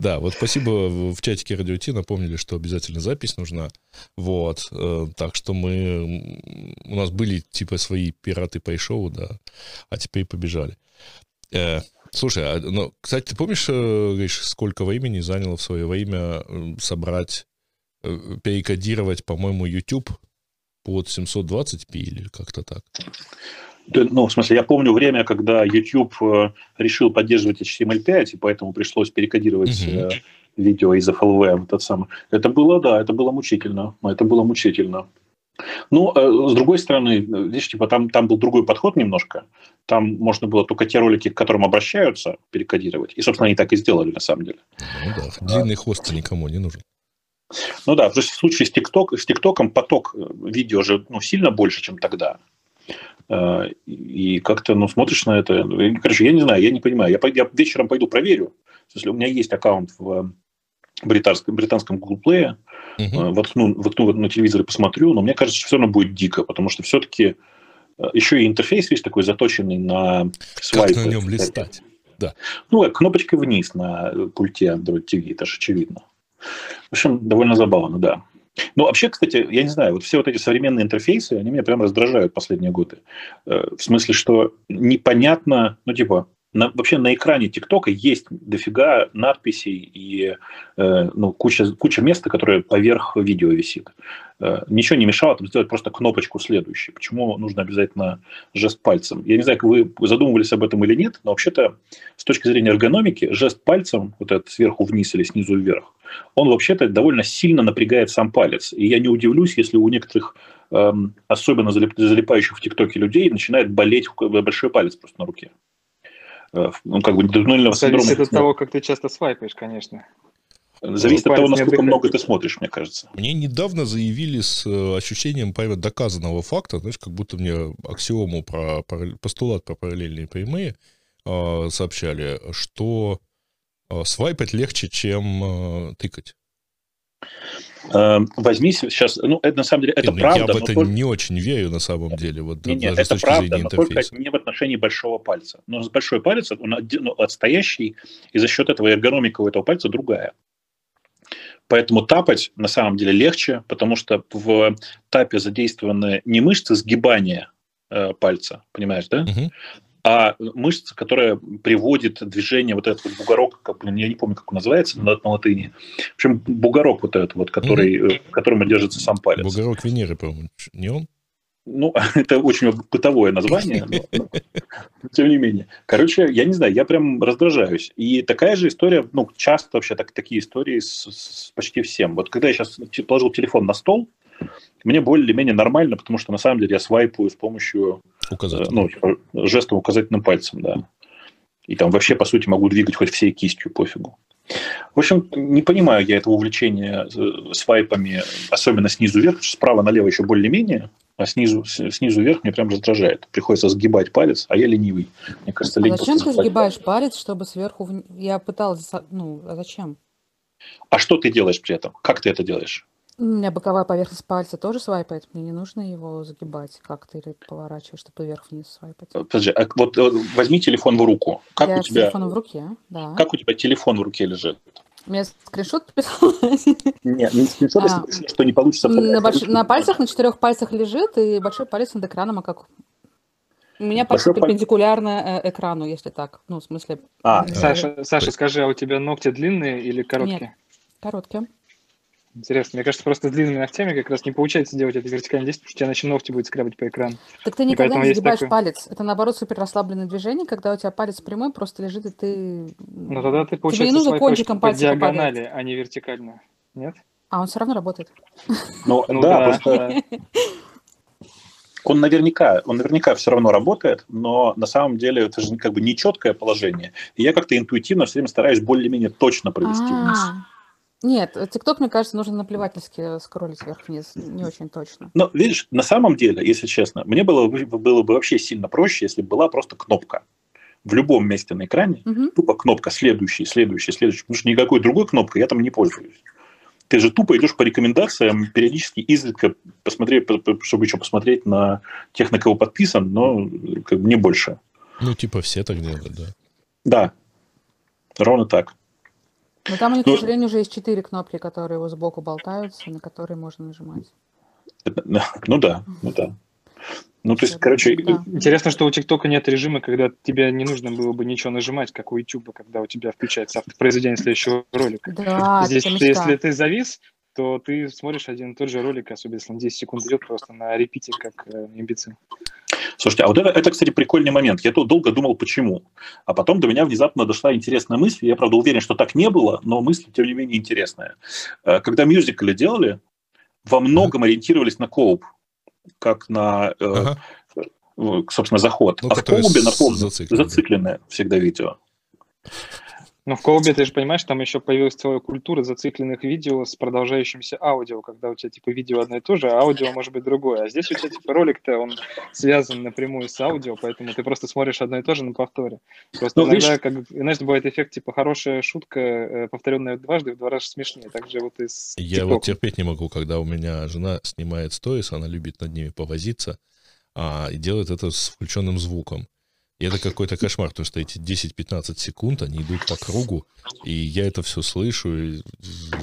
Да, вот спасибо в чатике Радио Ти напомнили, что обязательно запись нужна. Вот, э, так что мы... У нас были типа свои пираты пай-шоу, да, а теперь побежали. Э, слушай, а, ну, кстати, ты помнишь, э, говоришь, сколько времени заняло в свое время собрать, перекодировать, по-моему, YouTube под 720p или как-то так? Ну, в смысле, я помню время, когда YouTube э, решил поддерживать HTML5, и поэтому пришлось перекодировать угу. видео из FLV. Тот самый. Это было, да, это было мучительно. Это было мучительно. Ну, э, с другой стороны, видишь, типа там, там был другой подход немножко. Там можно было только те ролики, к которым обращаются, перекодировать. И, собственно, они так и сделали, на самом деле. Ну да, длинный хвост никому не нужен. Ну да, в случае с, TikTok, с ТикТоком поток видео же ну, сильно больше, чем тогда. А, и как-то, ну, смотришь на это. Короче, я не знаю, я не понимаю. Я, я вечером пойду проверю. Если у меня есть аккаунт в британском, британском Google Play, uh-huh. воткну, воткну на телевизор и посмотрю, но мне кажется, что все равно будет дико, потому что все-таки а, еще и интерфейс весь такой заточенный на свайпы. Как на нем листать? Да. Ну, кнопочкой вниз на пульте Android TV, это же очевидно. В общем, довольно забавно, да. Ну, вообще, кстати, я не знаю, вот все вот эти современные интерфейсы, они меня прям раздражают последние годы. Э, в смысле, что непонятно, ну, типа, на, вообще на экране ТикТока есть дофига надписей и э, ну, куча, куча места, которое поверх видео висит. Э, ничего не мешало там сделать просто кнопочку следующей. Почему нужно обязательно жест пальцем? Я не знаю, как вы задумывались об этом или нет, но вообще-то с точки зрения эргономики жест пальцем, вот этот сверху вниз или снизу вверх, он вообще-то довольно сильно напрягает сам палец. И я не удивлюсь, если у некоторых эм, особенно залипающих в ТикТоке людей начинает болеть большой палец просто на руке. Э, ну, как бы туннельного синдрома. Зависит от того, как ты часто свайпаешь, конечно. Зависит от того, насколько много ты смотришь, мне кажется. Мне недавно заявили с э, ощущением доказанного факта, знаешь, как будто мне аксиому про постулат про параллельные прямые э, сообщали, что свайпать легче, чем тыкать. Эм, возьми сейчас, ну, это на самом деле, это ну, правда. Я в это только... не очень верю на самом деле, вот не, нет, это правда, но только не в отношении большого пальца. Но большой палец, он ну, отстоящий, и за счет этого эргономика у этого пальца другая. Поэтому тапать на самом деле легче, потому что в тапе задействованы не мышцы сгибания э, пальца, понимаешь, да? Угу а мышца, которая приводит движение, вот этот вот бугорок, как, блин, я не помню, как он называется на, на латыни. В общем, бугорок вот этот вот, который, mm-hmm. которым держится сам палец. Бугорок Венеры, по-моему, не он? Ну, это очень бытовое название, но, но, тем не менее. Короче, я не знаю, я прям раздражаюсь. И такая же история, ну, часто вообще так, такие истории с, с почти всем. Вот когда я сейчас положил телефон на стол, мне более-менее нормально, потому что на самом деле я свайпаю с помощью ну, типа, жестом указательным пальцем, да. И там вообще, по сути, могу двигать хоть всей кистью, пофигу. В общем, не понимаю я этого увлечения э, свайпами, особенно снизу вверх, справа налево еще более-менее, а снизу, снизу вверх мне прям раздражает. Приходится сгибать палец, а я ленивый. Мне кажется, а зачем ты сгибаешь палец, чтобы сверху... Я пыталась... Ну, а зачем? А что ты делаешь при этом? Как ты это делаешь? У меня боковая поверхность пальца тоже свайпает. Мне не нужно его загибать как-то или поворачивать, чтобы вверх-вниз свайпать. Подожди, а вот э, возьми телефон в руку. Как Я у тебя... телефон в руке, да. Как у тебя телефон в руке лежит? Меня скриншот писал. Нет, не скриншот, а. если что не получится. На, больш... на пальцах, на четырех пальцах лежит, и большой палец над экраном, а как у меня почти перпендикулярно э, экрану, если так. Ну, в смысле... А, Саша, Саша, скажи, а у тебя ногти длинные или короткие? Нет, короткие. Интересно. Мне кажется, просто с длинными ногтями как раз не получается делать это вертикальное действие, потому что у тебя иначе ногти будет скрябать по экрану. Так ты никогда не сгибаешь такой... палец. Это, наоборот, супер расслабленное движение, когда у тебя палец прямой просто лежит, и ты... Ну, тогда ты, получается, Тебе не нужно кончиком пальца по диагонали, попадать. а не вертикально. Нет? А он все равно работает. Ну, ну да, просто... Он наверняка, он наверняка все равно работает, но на самом деле это же как бы нечеткое положение. И я как-то интуитивно все время стараюсь более-менее точно провести вниз. Нет, ТикТок, мне кажется, нужно наплевательски скроллить вверх-вниз, не очень точно. Но, видишь, на самом деле, если честно, мне было, было бы вообще сильно проще, если бы была просто кнопка в любом месте на экране, угу. тупо кнопка следующий, следующий, следующий, потому что никакой другой кнопкой я там не пользуюсь. Ты же тупо идешь по рекомендациям, периодически изредка посмотреть, чтобы еще посмотреть на тех, на кого подписан, но как бы не больше. Ну, типа все так делают, да. Да, ровно так. Но там у них, к сожалению, уже есть четыре кнопки, которые вот сбоку болтаются, на которые можно нажимать. Ну да, ну да. Ну, то есть, короче... Да. Интересно, что у ТикТока нет режима, когда тебе не нужно было бы ничего нажимать, как у YouTube, когда у тебя включается автопроизведение следующего ролика. Да, Здесь, если ты завис, то ты смотришь один и тот же ролик, особенно если он 10 секунд идет просто на репите, как э, имбецил. Слушайте, а вот это, это, кстати, прикольный момент. Я тут долго думал, почему. А потом до меня внезапно дошла интересная мысль. Я, правда, уверен, что так не было, но мысль, тем не менее, интересная. Э, когда мюзикли делали, во многом ориентировались на коуп как на, э, ага. собственно, заход. Ну, а в Коубе, напомню, зацикленное. зацикленное всегда видео. Ну, в Коубе, ты же понимаешь, там еще появилась целая культура зацикленных видео с продолжающимся аудио, когда у тебя, типа, видео одно и то же, а аудио может быть другое. А здесь у тебя, типа, ролик-то, он связан напрямую с аудио, поэтому ты просто смотришь одно и то же на повторе. Просто ну, иногда, видишь... как, знаешь, бывает эффект, типа, хорошая шутка, э, повторенная дважды, в два раза смешнее. Так же вот и с Я вот терпеть не могу, когда у меня жена снимает сторис, она любит над ними повозиться, а, и делает это с включенным звуком. И это какой-то кошмар, потому что эти 10-15 секунд, они идут по кругу, и я это все слышу, и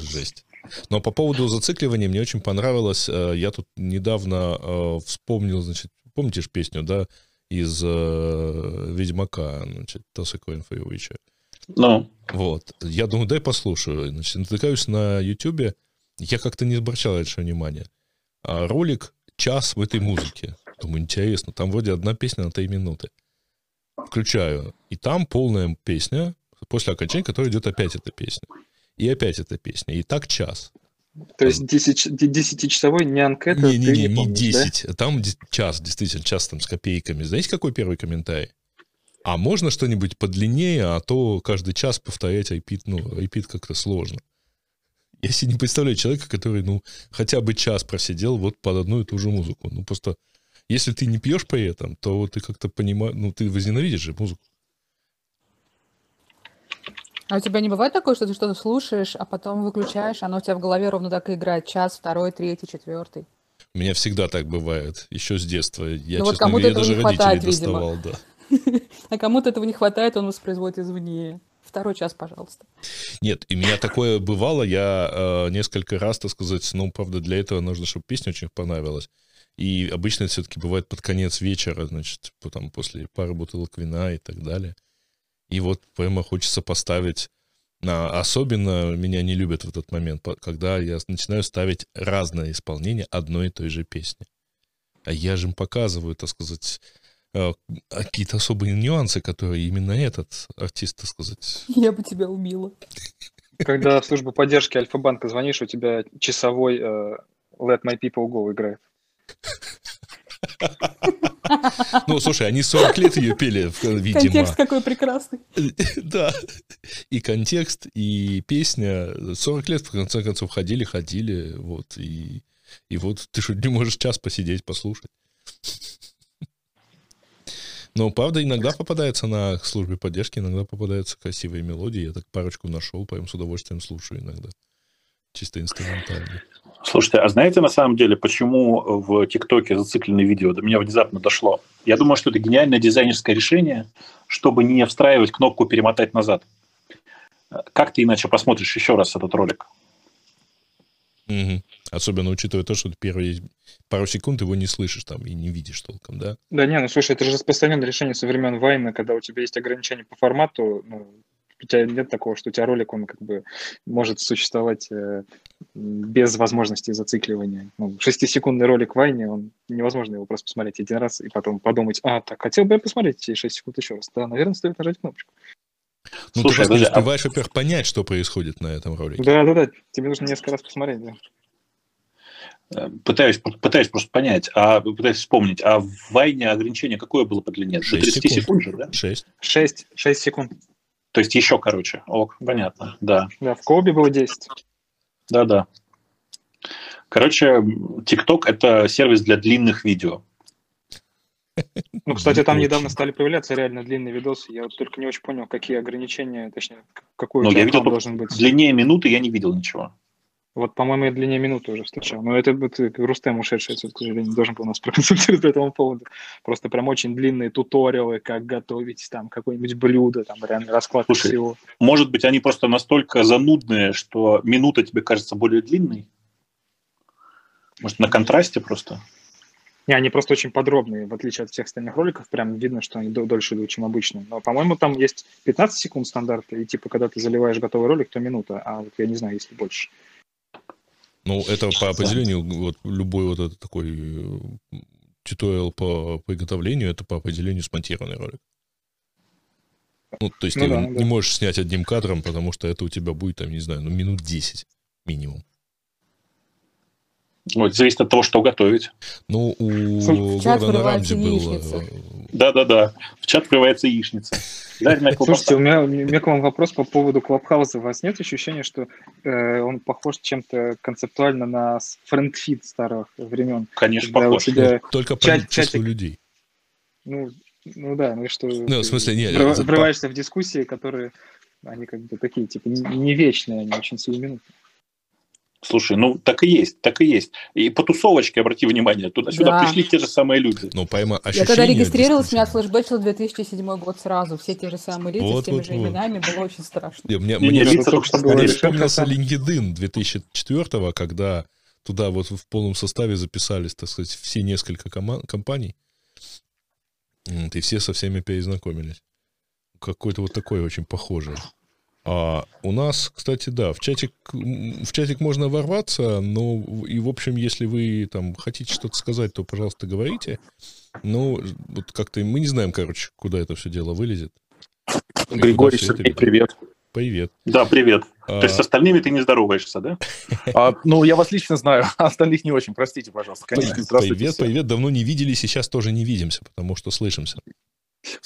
жесть. Но по поводу зацикливания мне очень понравилось. Э, я тут недавно э, вспомнил, значит, помните же песню, да, из э, Ведьмака, значит, for your witcher. Ну. Вот. Я думаю, дай послушаю. Значит, натыкаюсь на Ютубе. Я как-то не обращал раньше внимания. А ролик час в этой музыке. Думаю, интересно. Там вроде одна песня на три минуты включаю, и там полная песня, после окончания которой идет опять эта песня. И опять эта песня. И так час. То есть 10-часовой не анкета? Не, не, не, не, не 10. Да? Там час, действительно, час там с копейками. Знаете, какой первый комментарий? А можно что-нибудь подлиннее, а то каждый час повторять repeat, ну, repeat как-то сложно. Я себе не представляю человека, который, ну, хотя бы час просидел вот под одну и ту же музыку. Ну, просто если ты не пьешь при этом, то ты как-то понимаешь, ну, ты возненавидишь же музыку. А у тебя не бывает такое, что ты что-то слушаешь, а потом выключаешь, оно у тебя в голове ровно так и играет, час, второй, третий, четвертый? У меня всегда так бывает, еще с детства. Я, ну, вот честно говоря, даже родителей хватает, доставал, видимо. да. А кому-то этого не хватает, он воспроизводит извне. Второй час, пожалуйста. Нет, и меня такое бывало, я э, несколько раз, так сказать, ну, правда, для этого нужно, чтобы песня очень понравилась. И обычно это все-таки бывает под конец вечера, значит, потом после пары бутылок вина и так далее. И вот прямо хочется поставить на... Особенно меня не любят в этот момент, когда я начинаю ставить разное исполнение одной и той же песни. А я же им показываю, так сказать, э, какие-то особые нюансы, которые именно этот артист, так сказать... Я бы тебя убила. Когда в службу поддержки Альфа-банка звонишь, у тебя часовой uh, Let My People Go играет. Ну, слушай, они 40 лет ее пели, видимо. Контекст какой прекрасный. Да. И контекст, и песня. 40 лет, в конце концов, ходили, ходили. Вот. И, и вот ты что, не можешь час посидеть, послушать. Но, правда, иногда попадается на службе поддержки, иногда попадаются красивые мелодии. Я так парочку нашел, прям с удовольствием слушаю иногда. Чисто инструментально. Слушайте, а знаете на самом деле, почему в ТикТоке зацикленное видео до меня внезапно дошло? Я думаю, что это гениальное дизайнерское решение, чтобы не встраивать кнопку «перемотать назад». Как ты иначе посмотришь еще раз этот ролик? Угу. Особенно учитывая то, что ты первые пару секунд его не слышишь там и не видишь толком, да? Да не, ну слушай, это же распространенное решение со времен Вайна, когда у тебя есть ограничения по формату, ну, у тебя нет такого, что у тебя ролик, он как бы может существовать э, без возможности зацикливания. Ну, шестисекундный ролик в Вайне, он невозможно его просто посмотреть один раз и потом подумать, а, так, хотел бы я посмотреть эти 6 секунд еще раз. Да, наверное, стоит нажать кнопочку. Ну, Слушай, ты просто а успеваешь, а... во-первых, понять, что происходит на этом ролике. Да, да, да. Тебе нужно несколько раз посмотреть, да. Э, пытаюсь, пытаюсь просто понять, а пытаюсь вспомнить, а в Вайне ограничение какое было по длине? 6 До 30 секунд, секунд же, да? 6. 6, 6 секунд. То есть еще короче. Ок, понятно, да. Да, в Кобе было 10. Да-да. Короче, TikTok – это сервис для длинных видео. Ну, кстати, там недавно стали появляться реально длинные видосы. Я вот только не очень понял, какие ограничения, точнее, какой ну, я видел должен быть. Длиннее минуты я не видел ничего. Вот, по-моему, я длиннее минуты уже встречал. Но это вот Рустем ушедший отсюда, к сожалению, должен был нас проконсультировать по этому поводу. Просто прям очень длинные туториалы, как готовить там какое-нибудь блюдо, там реально расклад Слушай, всего. Может быть, они просто настолько занудные, что минута тебе кажется более длинной? Может, на контрасте просто? Не, они просто очень подробные, в отличие от всех остальных роликов, прям видно, что они дольше идут, чем обычно. Но, по-моему, там есть 15 секунд стандарта, и типа, когда ты заливаешь готовый ролик, то минута, а вот я не знаю, если больше. Ну, это по определению, вот любой вот этот такой э, туториал по приготовлению, это по определению смонтированный ролик. Ну, то есть ну, ты да, не да. можешь снять одним кадром, потому что это у тебя будет, там, не знаю, ну, минут 10 минимум. Ну, зависит от того, что готовить. Ну, у Гордона Рамзи было... Да-да-да, в чат врывается яичница. Слушайте, у меня, у меня к вам вопрос по поводу Clubhouse а. У вас нет ощущения, что э, он похож чем-то концептуально на FriendFeed старых времен? Конечно, похож. Тебя Только по чат, числу людей. Ну, ну да, ну и что? Ну, в смысле, нет. Врываешься в дискуссии, которые, они как бы такие, типа, не вечные, они очень сиюминутные. Слушай, ну так и есть, так и есть. И по тусовочке, обрати внимание, туда-сюда да. пришли те же самые люди. Ну, пойма, Я когда регистрировалась, меня флешбэчил 2007 год сразу. Все те же самые лица, вот, с теми вот, же вот. именами, было очень страшно. Я, мне мне, мне вспомнился LinkedIn 2004 когда туда вот в полном составе записались, так сказать, все несколько команд, компаний. И все со всеми перезнакомились. Какой-то вот такой очень похожий. А у нас, кстати, да, в чатик, в чатик можно ворваться, но и, в общем, если вы там хотите что-то сказать, то, пожалуйста, говорите. Ну, вот как-то мы не знаем, короче, куда это все дело вылезет. Григорий, Сергей, привет. Привет. Да, привет. А... То есть с остальными ты не здороваешься, да? А, ну, я вас лично знаю, а остальных не очень. Простите, пожалуйста. Конечно, здравствуйте. Привет, все. привет. Давно не виделись, и сейчас тоже не видимся, потому что слышимся.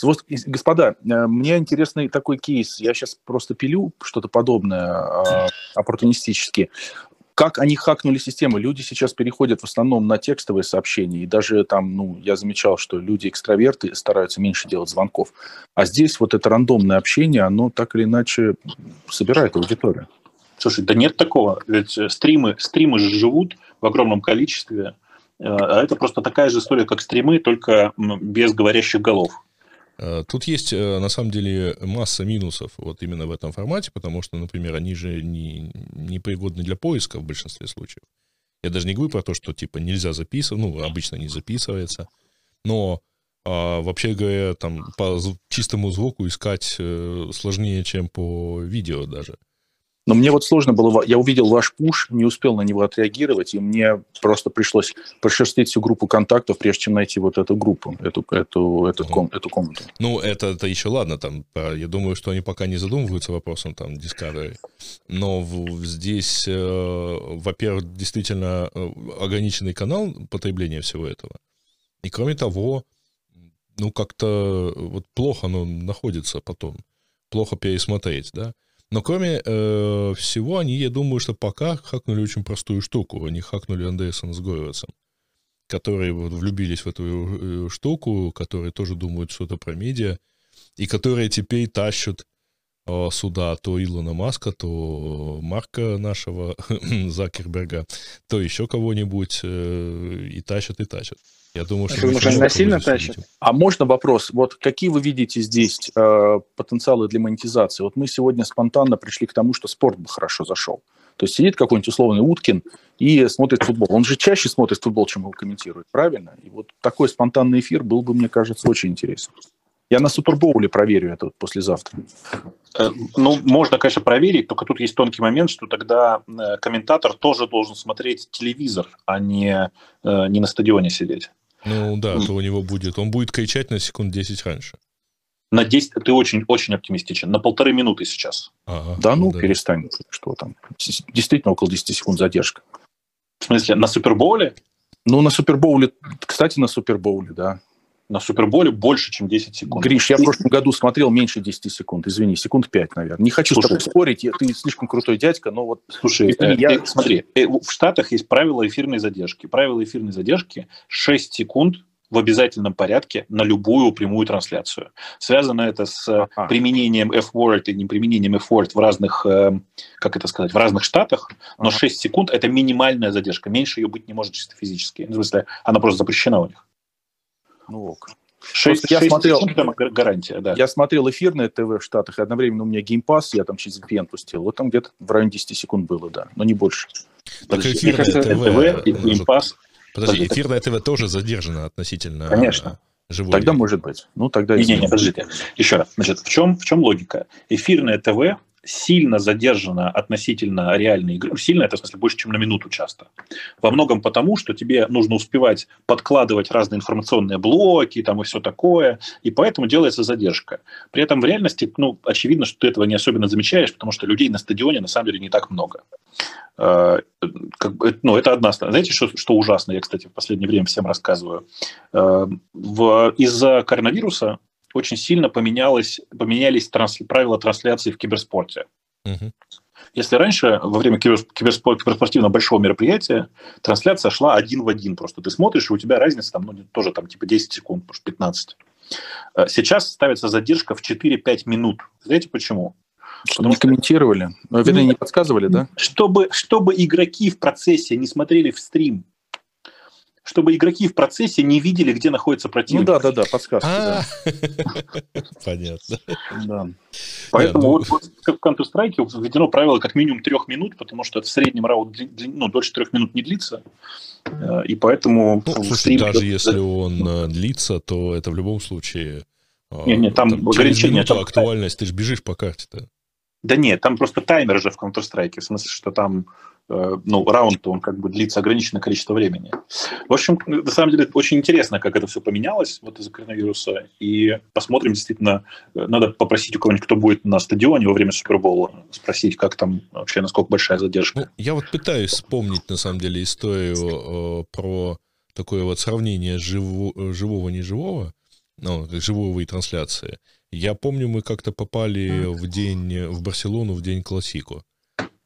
Вот, господа, э, мне интересный такой кейс. Я сейчас просто пилю что-то подобное а, оппортунистически. Как они хакнули систему? Люди сейчас переходят в основном на текстовые сообщения. И даже там, ну, я замечал, что люди-экстраверты стараются меньше делать звонков. А здесь вот это рандомное общение, оно так или иначе собирает аудиторию. Слушай, да нет такого. Ведь э, стримы, стримы же живут в огромном количестве. Э, а это просто такая же история, как стримы, только без говорящих голов. Э, тут есть, э, на самом деле, масса минусов вот именно в этом формате, потому что, например, они же не, не пригодны для поиска в большинстве случаев. Я даже не говорю про то, что, типа, нельзя записывать, ну, обычно не записывается, но а, вообще говоря, там, по чистому звуку искать э, сложнее, чем по видео даже. Но мне вот сложно было, я увидел ваш пуш, не успел на него отреагировать, и мне просто пришлось прошерстить всю группу контактов, прежде чем найти вот эту группу, эту, эту, эту, ком, эту комнату. Ну, это, это еще ладно, там, я думаю, что они пока не задумываются вопросом там Discovery, но в, здесь, э, во-первых, действительно э, ограниченный канал потребления всего этого, и кроме того, ну, как-то вот плохо оно находится потом, плохо пересмотреть, да, но кроме э, всего, они, я думаю, что пока хакнули очень простую штуку. Они хакнули Андерсона с Горовицем, которые вот влюбились в эту э, штуку, которые тоже думают что-то про медиа, и которые теперь тащат э, сюда то Илона Маска, то Марка нашего Закерберга, то еще кого-нибудь, э, и тащат, и тащат. Я думаю, что... Думаешь, они насильно тащат? А можно вопрос? Вот какие вы видите здесь э, потенциалы для монетизации? Вот мы сегодня спонтанно пришли к тому, что спорт бы хорошо зашел. То есть сидит какой-нибудь условный Уткин и смотрит футбол. Он же чаще смотрит футбол, чем его комментирует, правильно? И вот такой спонтанный эфир был бы, мне кажется, очень интересен. Я на Супербоуле проверю это вот послезавтра. Э, ну, можно, конечно, проверить, только тут есть тонкий момент, что тогда э, комментатор тоже должен смотреть телевизор, а не, э, не на стадионе сидеть. Ну да, то у него будет, он будет кричать на секунд 10 раньше. На 10, ты очень, очень оптимистичен, на полторы минуты сейчас. Ага, да ну, да. перестань, что там. Действительно около 10 секунд задержка. В смысле, на Супербоуле? Ну, на Супербоуле, кстати, на Супербоуле, да на Суперболе больше, чем 10 секунд. Гриш, я в прошлом году смотрел меньше 10 секунд. Извини, секунд 5, наверное. Не хочу Слушай, с тобой спорить, ты слишком крутой дядька, но вот... Слушай, э, я... смотри, э, в Штатах есть правила эфирной задержки. Правила эфирной задержки 6 секунд в обязательном порядке на любую прямую трансляцию. Связано это с ага. применением F-word и неприменением F-word в разных, э, как это сказать, в разных штатах, но ага. 6 секунд – это минимальная задержка, меньше ее быть не может чисто физически. В смысле, она просто запрещена у них. Ну ок. 6, я 6 смотрел, секунд, гарантия, да. Я смотрел эфирное ТВ в Штатах, и одновременно у меня Game Pass, я там через VPN пустил. Вот там где-то в районе 10 секунд было, да, но не больше. Так эфирное ТВ, ТВ и Game Pass Подожди, эфирное ТВ тоже задержано относительно Конечно. живой. Тогда может быть. Ну, тогда... Не, не, не, подождите. Еще раз. Значит, в чем, в чем логика? Эфирное ТВ сильно задержана относительно реальной игры. Сильно это, в смысле, больше, чем на минуту часто. Во многом потому, что тебе нужно успевать подкладывать разные информационные блоки там и все такое, и поэтому делается задержка. При этом в реальности, ну, очевидно, что ты этого не особенно замечаешь, потому что людей на стадионе на самом деле не так много. Э, как бы, ну, это одна сторона. Знаете, что, что ужасно? Я, кстати, в последнее время всем рассказываю. Э, из-за коронавируса очень сильно поменялось, поменялись транс, правила трансляции в киберспорте. Угу. Если раньше, во время киберспорт, киберспортивного большого мероприятия, трансляция шла один в один. Просто ты смотришь, и у тебя разница там, ну, тоже там типа 10 секунд, может, 15. Э, сейчас ставится задержка в 4-5 минут. Знаете почему? Чтобы не комментировали, ну, вернее, не подсказывали, да? Чтобы, чтобы игроки в процессе не смотрели в стрим чтобы игроки в процессе не видели, где находится противник. Ну да, да, да, подсказки. Понятно. Да. Поэтому ну вот в Counter-Strike введено правило как минимум трех минут, потому что в среднем раунд ну, дольше трех минут не длится. Э, и поэтому... Ну, слушай, даже если он э, длится, то это в любом случае... Нет, нет, там, там ограничение... Там... актуальность, ты же бежишь по карте-то. Да нет, там просто таймер же в Counter-Strike, в смысле, что там Э, ну, раунд, он как бы длится ограниченное количество времени. В общем, на самом деле, очень интересно, как это все поменялось вот из-за коронавируса, и посмотрим, действительно, э, надо попросить у кого-нибудь, кто будет на стадионе во время Супербола, спросить, как там вообще, насколько большая задержка. Ну, я вот пытаюсь вспомнить, на самом деле, историю э, про такое вот сравнение живо, живого-неживого, ну, живого и трансляции. Я помню, мы как-то попали в день, в Барселону в день классику.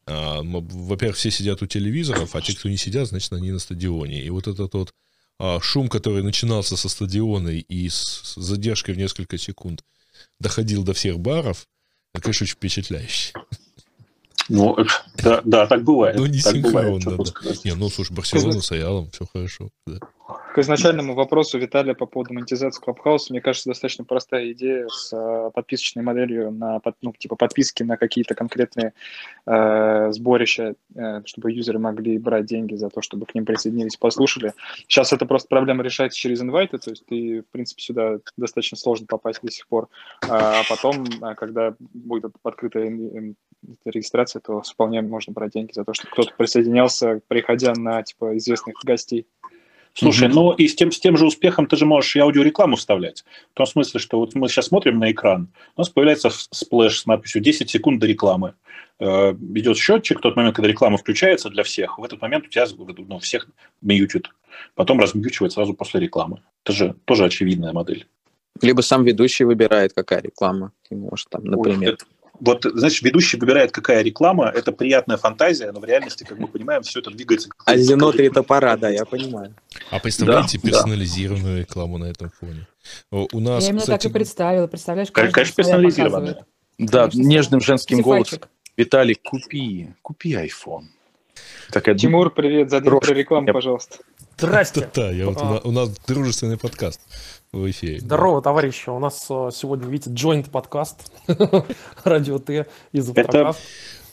А, во-первых, все сидят у телевизоров, а те, кто не сидят, значит, они на стадионе. И вот этот вот а, шум, который начинался со стадиона и с задержкой в несколько секунд доходил до всех баров, это, конечно, очень впечатляюще. Ну, да, да, так бывает. Ну, не так синхронно, бывает, да. Не, ну, слушай, Барселона с Аялом, все хорошо, да. К изначальному вопросу Виталия по поводу монетизации Clubhouse, мне кажется, достаточно простая идея с э, подписочной моделью на ну, типа подписки на какие-то конкретные э, сборища, э, чтобы юзеры могли брать деньги за то, чтобы к ним присоединились, послушали. Сейчас это просто проблема решается через инвайты, то есть ты, в принципе, сюда достаточно сложно попасть до сих пор. А потом, э, когда будет открытая регистрация, то вполне можно брать деньги за то, что кто-то присоединялся, приходя на типа известных гостей. Слушай, mm-hmm. ну и с тем, с тем же успехом ты же можешь и аудиорекламу вставлять. В том смысле, что вот мы сейчас смотрим на экран, у нас появляется splash с надписью 10 секунд до рекламы. Э, идет счетчик, в тот момент, когда реклама включается для всех, в этот момент у тебя ну, всех мьютит. Потом размьючивает сразу после рекламы. Это же тоже очевидная модель. Либо сам ведущий выбирает, какая реклама ему может там, например. Ой, это, вот, значит, ведущий выбирает, какая реклама, это приятная фантазия, но в реальности, как мы понимаем, все это двигается. А Зено три топора, да, я понимаю. А представляете да, персонализированную да. рекламу на этом фоне? У нас, я именно кстати... так и представила, представляешь? Конечно, персонализированная. Да, Конечно, нежным женским голосом. Виталий, купи, купи iPhone. Такая... Тимур, привет, задел про рекламу, пожалуйста. Здрасте. Да, я вот, а. у, нас, дружественный подкаст в эфире. Здорово, товарищи. У нас э, сегодня, видите, joint подкаст. Радио Т из Это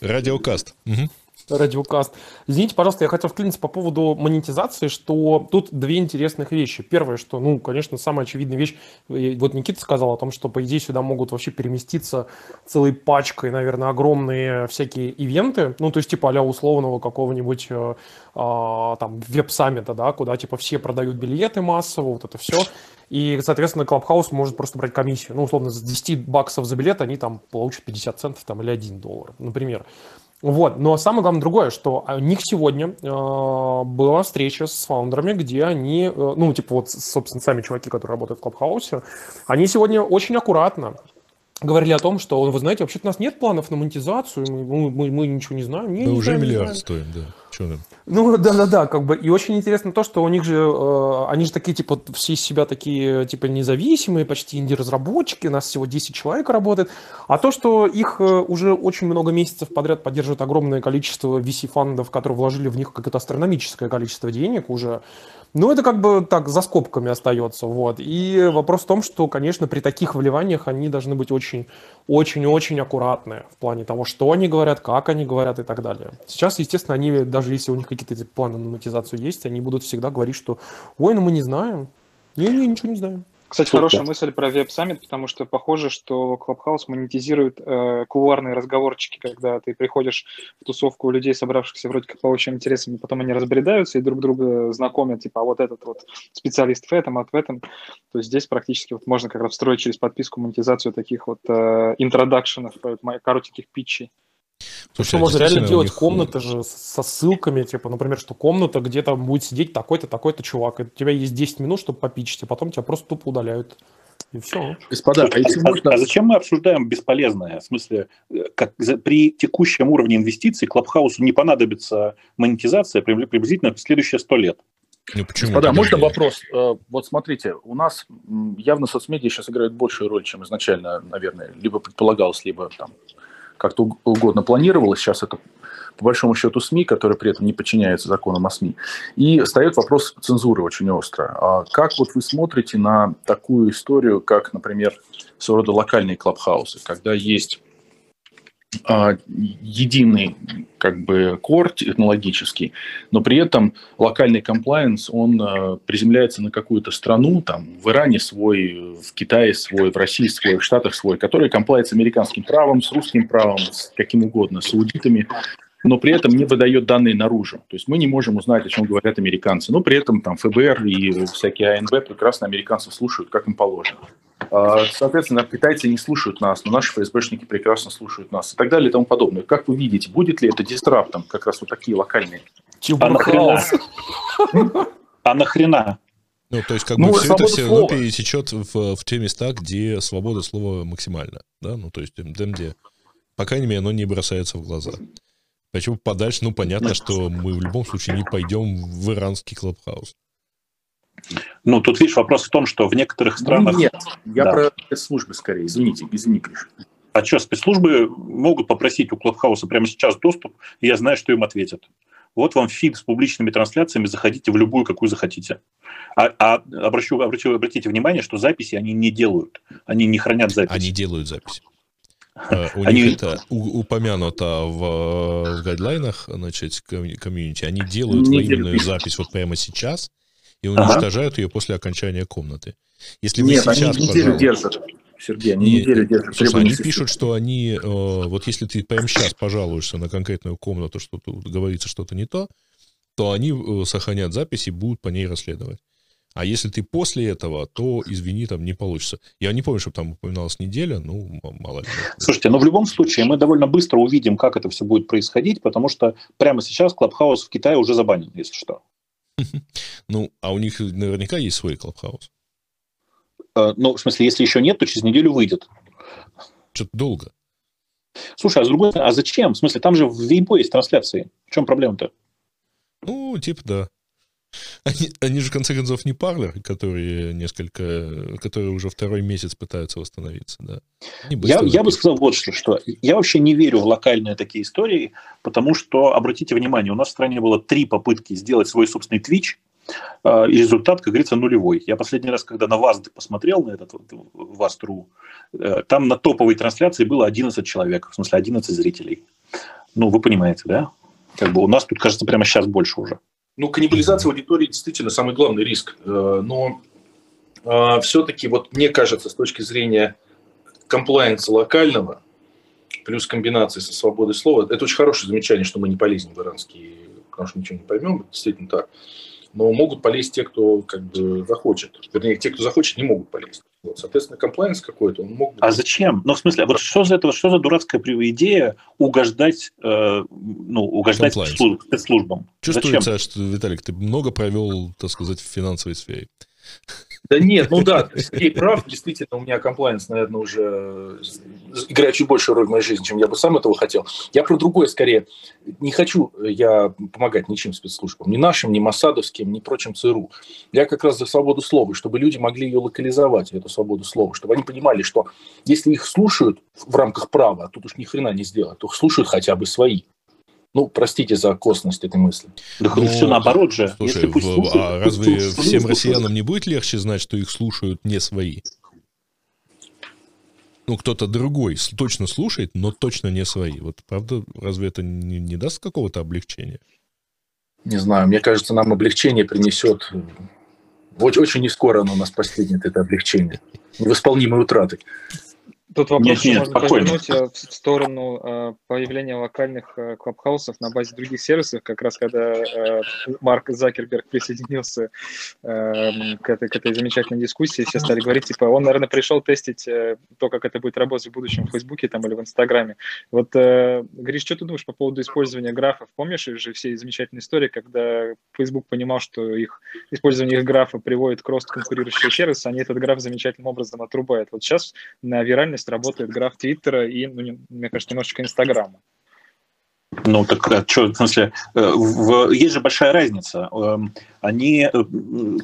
Радиокаст. Угу. Радиокаст. Извините, пожалуйста, я хотел вклиниться по поводу монетизации, что тут две интересных вещи. Первое, что, ну, конечно, самая очевидная вещь, вот Никита сказал о том, что, по идее, сюда могут вообще переместиться целой пачкой, наверное, огромные всякие ивенты, ну, то есть, типа, а условного какого-нибудь э, э, там веб-саммита, да, куда, типа, все продают билеты массово, вот это все. И, соответственно, Clubhouse может просто брать комиссию. Ну, условно, за 10 баксов за билет они там получат 50 центов там, или 1 доллар, например. Вот, но самое главное другое, что у них сегодня э, была встреча с фаундерами, где они, э, ну, типа вот, собственно, сами чуваки, которые работают в Клабхаусе, они сегодня очень аккуратно говорили о том, что, вы знаете, вообще-то у нас нет планов на монетизацию, мы, мы, мы ничего не знаем. Мы уже знаем, миллиард стоим, да. Чё Ну, да-да-да, как бы, и очень интересно то, что у них же, э, они же такие, типа, все из себя такие, типа, независимые, почти инди-разработчики, у нас всего 10 человек работает, а то, что их э, уже очень много месяцев подряд поддерживает огромное количество VC-фандов, которые вложили в них какое-то астрономическое количество денег уже, ну, это как бы так за скобками остается, вот. И вопрос в том, что, конечно, при таких вливаниях они должны быть очень, очень, очень аккуратны в плане того, что они говорят, как они говорят и так далее. Сейчас, естественно, они, даже если у них какие-то планы на монетизацию есть, они будут всегда говорить, что, ой, ну мы не знаем. Не-не, ничего не знаем. Кстати, Супер. хорошая мысль про веб-саммит, потому что похоже, что Clubhouse монетизирует э, кулуарные разговорчики, когда ты приходишь в тусовку людей, собравшихся вроде как по общим интересам, потом они разбредаются и друг друга знакомят, типа, а вот этот вот специалист в этом, а в этом. То есть здесь практически вот можно как раз встроить через подписку монетизацию таких вот э, интродакшенов, э, коротеньких питчей. Слушай, что можно реально делать них... комнаты же со ссылками, типа, например, что комната, где там будет сидеть такой-то, такой-то чувак, и у тебя есть 10 минут, чтобы попичить, а потом тебя просто тупо удаляют. И все. Господа, а, если а, можно... а зачем мы обсуждаем бесполезное? В смысле, э, как за, при текущем уровне инвестиций Клабхаусу не понадобится монетизация приблизительно в следующие сто лет. Ну, почему? Господа, можно вопрос? Э, вот смотрите, у нас явно соцмедиа сейчас играют большую роль, чем изначально, наверное, либо предполагалось, либо там как-то угодно планировалось. Сейчас это по большому счету СМИ, которые при этом не подчиняются законам о СМИ. И встает вопрос цензуры очень остро. А как вот вы смотрите на такую историю, как, например, своего рода локальные клабхаусы, когда есть единый как бы кор технологический, но при этом локальный комплайенс, он а, приземляется на какую-то страну, там в Иране свой, в Китае свой, в России свой, в Штатах свой, который комплает с американским правом, с русским правом, с каким угодно, с аудитами, но при этом не выдает данные наружу. То есть мы не можем узнать, о чем говорят американцы, но при этом там ФБР и всякие АНБ прекрасно американцев слушают, как им положено. А, соответственно, китайцы не слушают нас, но наши ФСБшники прекрасно слушают нас и так далее и тому подобное. Как вы видите, будет ли это дистраптом, как раз вот такие локальные? А нахрена? А нахрена? Ну, то есть, как ну, бы все это все равно пересечет в, в те места, где свобода слова максимальна. Да? Ну, то есть, там, где, по крайней мере, оно не бросается в глаза. Почему подальше? Ну, понятно, что мы в любом случае не пойдем в иранский клубхаус. Ну, тут, видишь, вопрос в том, что в некоторых ну, странах... нет, я да. про спецслужбы скорее, извините, извини, Гриша. А что, спецслужбы могут попросить у Клабхауса прямо сейчас доступ, и я знаю, что им ответят. Вот вам фид с публичными трансляциями, заходите в любую, какую захотите. А, а обращу, обращу, обратите внимание, что записи они не делают, они не хранят записи. Они делают запись. Э, у они... них это упомянуто в, в гайдлайнах, значит, комьюнити. Они делают временную запись вот прямо сейчас, и уничтожают ага. ее после окончания комнаты. Если Нет, вы сейчас, они неделю держат. Сергей, они не, неделю держат. Слушай, они пишут, что они, э, вот если ты прямо сейчас пожалуешься на конкретную комнату, что тут говорится что-то не то, то они э, сохранят запись и будут по ней расследовать. А если ты после этого, то, извини, там не получится. Я не помню, чтобы там упоминалась неделя, ну, мало ли. Слушайте, но в любом случае мы довольно быстро увидим, как это все будет происходить, потому что прямо сейчас Клабхаус в Китае уже забанен, если что. Ну, а у них наверняка есть свой клабхаус. А, ну, в смысле, если еще нет, то через неделю выйдет. Что-то долго. Слушай, а с другой стороны, а зачем? В смысле, там же в Вейбо есть трансляции. В чем проблема-то? Ну, типа, да. Они, они же, в конце концов, не парлер, которые несколько, которые уже второй месяц пытаются восстановиться, да. Я, я бы сказал вот что, что я вообще не верю в локальные такие истории, потому что, обратите внимание, у нас в стране было три попытки сделать свой собственный Twitch, а, и результат, как говорится, нулевой. Я последний раз, когда на ВАЗД посмотрел, на этот ВАЗ.ру, э, там на топовой трансляции было 11 человек, в смысле 11 зрителей. Ну, вы понимаете, да? Как бы у нас тут, кажется, прямо сейчас больше уже. Ну, каннибализация аудитории действительно самый главный риск. Э, но а, все-таки, вот мне кажется, с точки зрения комплайенса локального, плюс комбинации со свободой слова, это очень хорошее замечание, что мы не полезем в иранский, потому что ничего не поймем, это действительно так. Но могут полезть те, кто как бы захочет. Вернее, те, кто захочет, не могут полезть. Вот, соответственно, комплайенс какой-то, он мог бы... А зачем? Ну, в смысле, вот что за это, что за дурацкая идея угождать, э, ну, угождать спецслужбам? Чувствуется, зачем? что, Виталик, ты много провел, так сказать, в финансовой сфере. Да нет, ну да, Сергей прав, действительно, у меня комплайнс, наверное, уже играет чуть большую роль в моей жизни, чем я бы сам этого хотел. Я про другое скорее. Не хочу я помогать ничем спецслужбам, ни нашим, ни Масадовским, ни прочим ЦРУ. Я как раз за свободу слова, чтобы люди могли ее локализовать, эту свободу слова, чтобы они понимали, что если их слушают в рамках права, тут уж ни хрена не сделать, то слушают хотя бы свои. Ну, простите за косность этой мысли. Да ну, все наоборот же. Слушай, Если пусть слушают, а разве пусть всем слушают. россиянам не будет легче знать, что их слушают не свои? Ну, кто-то другой точно слушает, но точно не свои. Вот правда, разве это не, не даст какого-то облегчения? Не знаю, мне кажется, нам облегчение принесет... Очень, очень не скоро оно нас постигнет, это облегчение. Невосполнимые утраты. Тут вопрос нет, нет, можно спокойно. повернуть э, в сторону э, появления локальных э, клабхаусов на базе других сервисов, как раз когда Марк Закерберг присоединился к, этой, к этой замечательной дискуссии, все стали говорить, типа, он, наверное, пришел тестить то, как это будет работать в будущем в Фейсбуке там, или в Инстаграме. Вот, Гриш, что ты думаешь по поводу использования графов? Помнишь же все замечательные истории, когда Facebook понимал, что их использование их графа приводит к росту конкурирующего сервиса, они этот граф замечательным образом отрубают. Вот сейчас на виральность есть работает граф Твиттера и, ну, не, мне кажется, немножечко Инстаграма. Ну, так а что, в смысле, э, в, есть же большая разница. Эм, они э,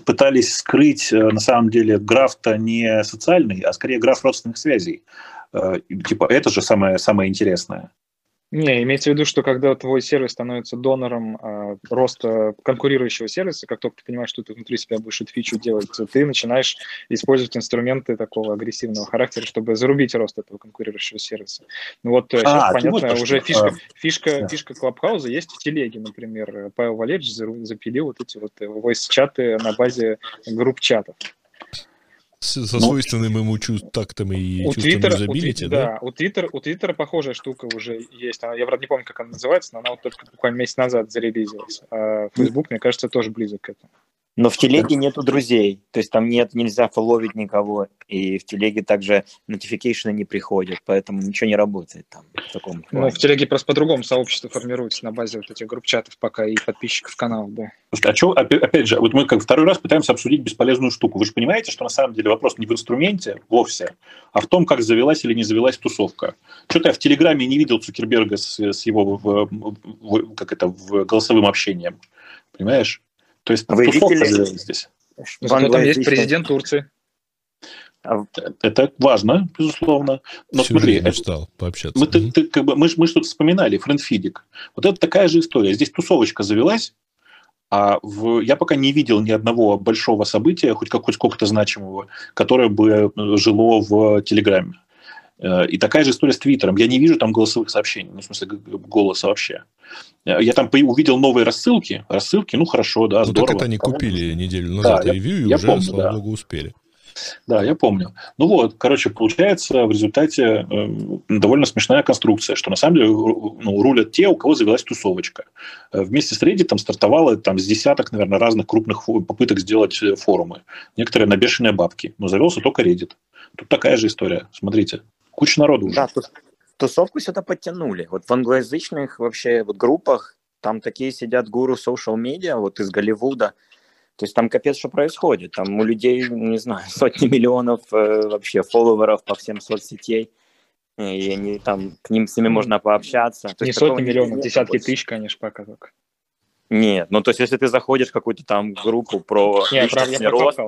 пытались скрыть, э, на самом деле, граф-то не социальный, а скорее граф родственных связей. Типа, это же самое, самое интересное. Не, имеется в виду, что когда твой сервис становится донором э, роста конкурирующего сервиса, как только ты понимаешь, что ты внутри себя будешь эту фичу делать, ты начинаешь использовать инструменты такого агрессивного характера, чтобы зарубить рост этого конкурирующего сервиса. Ну вот э, а, сейчас понятно, вот уже фишка, фишка, да. фишка Клабхауза есть в телеге, например. Павел Валерьевич запилил вот эти вот voice-чаты на базе групп чатов со ну, свойственным ему чувств, тактом и у чувством Twitter, юзабилити, у, да? Да, у Twitter, у Twitter похожая штука уже есть. Она, я, правда, не помню, как она называется, но она вот только буквально месяц назад зарелизилась. А Facebook, мне кажется, тоже близок к этому. Но в телеге нету друзей, то есть там нет, нельзя фолловить никого, и в телеге также notification не приходят, поэтому ничего не работает там в таком плане. Ну, в телеге просто по-другому сообщество формируется на базе вот этих групп чатов пока и подписчиков канала, да. А что, опять же, вот мы как второй раз пытаемся обсудить бесполезную штуку. Вы же понимаете, что на самом деле вопрос не в инструменте вовсе, а в том, как завелась или не завелась тусовка. Что-то я в Телеграме не видел Цукерберга с, с его в, в, как это, в голосовым общением. Понимаешь? То есть Вы видели здесь. Зато там есть президент Турции. А это важно, безусловно. Но Всю смотри, мечтал пообщаться. Мы, ты, ты, как бы, мы, мы что-то вспоминали, френдфидик. Вот это такая же история. Здесь тусовочка завелась, а в, я пока не видел ни одного большого события, хоть, как, хоть сколько-то значимого, которое бы жило в Телеграме. Э, и такая же история с Твиттером. Я не вижу там голосовых сообщений, ну, в смысле голоса вообще. Э, я там увидел новые рассылки. Рассылки, ну, хорошо, да, ну, здорово. так это они купили неделю назад да, ревью, и я уже, помню, слава да. богу, успели. Да, я помню. Ну вот, короче, получается в результате э, довольно смешная конструкция, что на самом деле ну, рулят те, у кого завелась тусовочка. Э, вместе с Reddit там стартовало там, с десяток, наверное, разных крупных попыток сделать форумы. Некоторые на бешеные бабки, но завелся только Reddit. Тут такая же история. Смотрите, Куча народу уже. Да, тусовку сюда подтянули. Вот в англоязычных вообще вот группах там такие сидят гуру social медиа вот из Голливуда. То есть там капец, что происходит. Там у людей, не знаю, сотни миллионов э, вообще фолловеров по всем соцсетей. И они там, к ним с ними можно пообщаться. То не сотни миллионов, десятки тысяч, конечно, пока только. Нет, ну то есть если ты заходишь в какую-то там группу про не, личностный рост,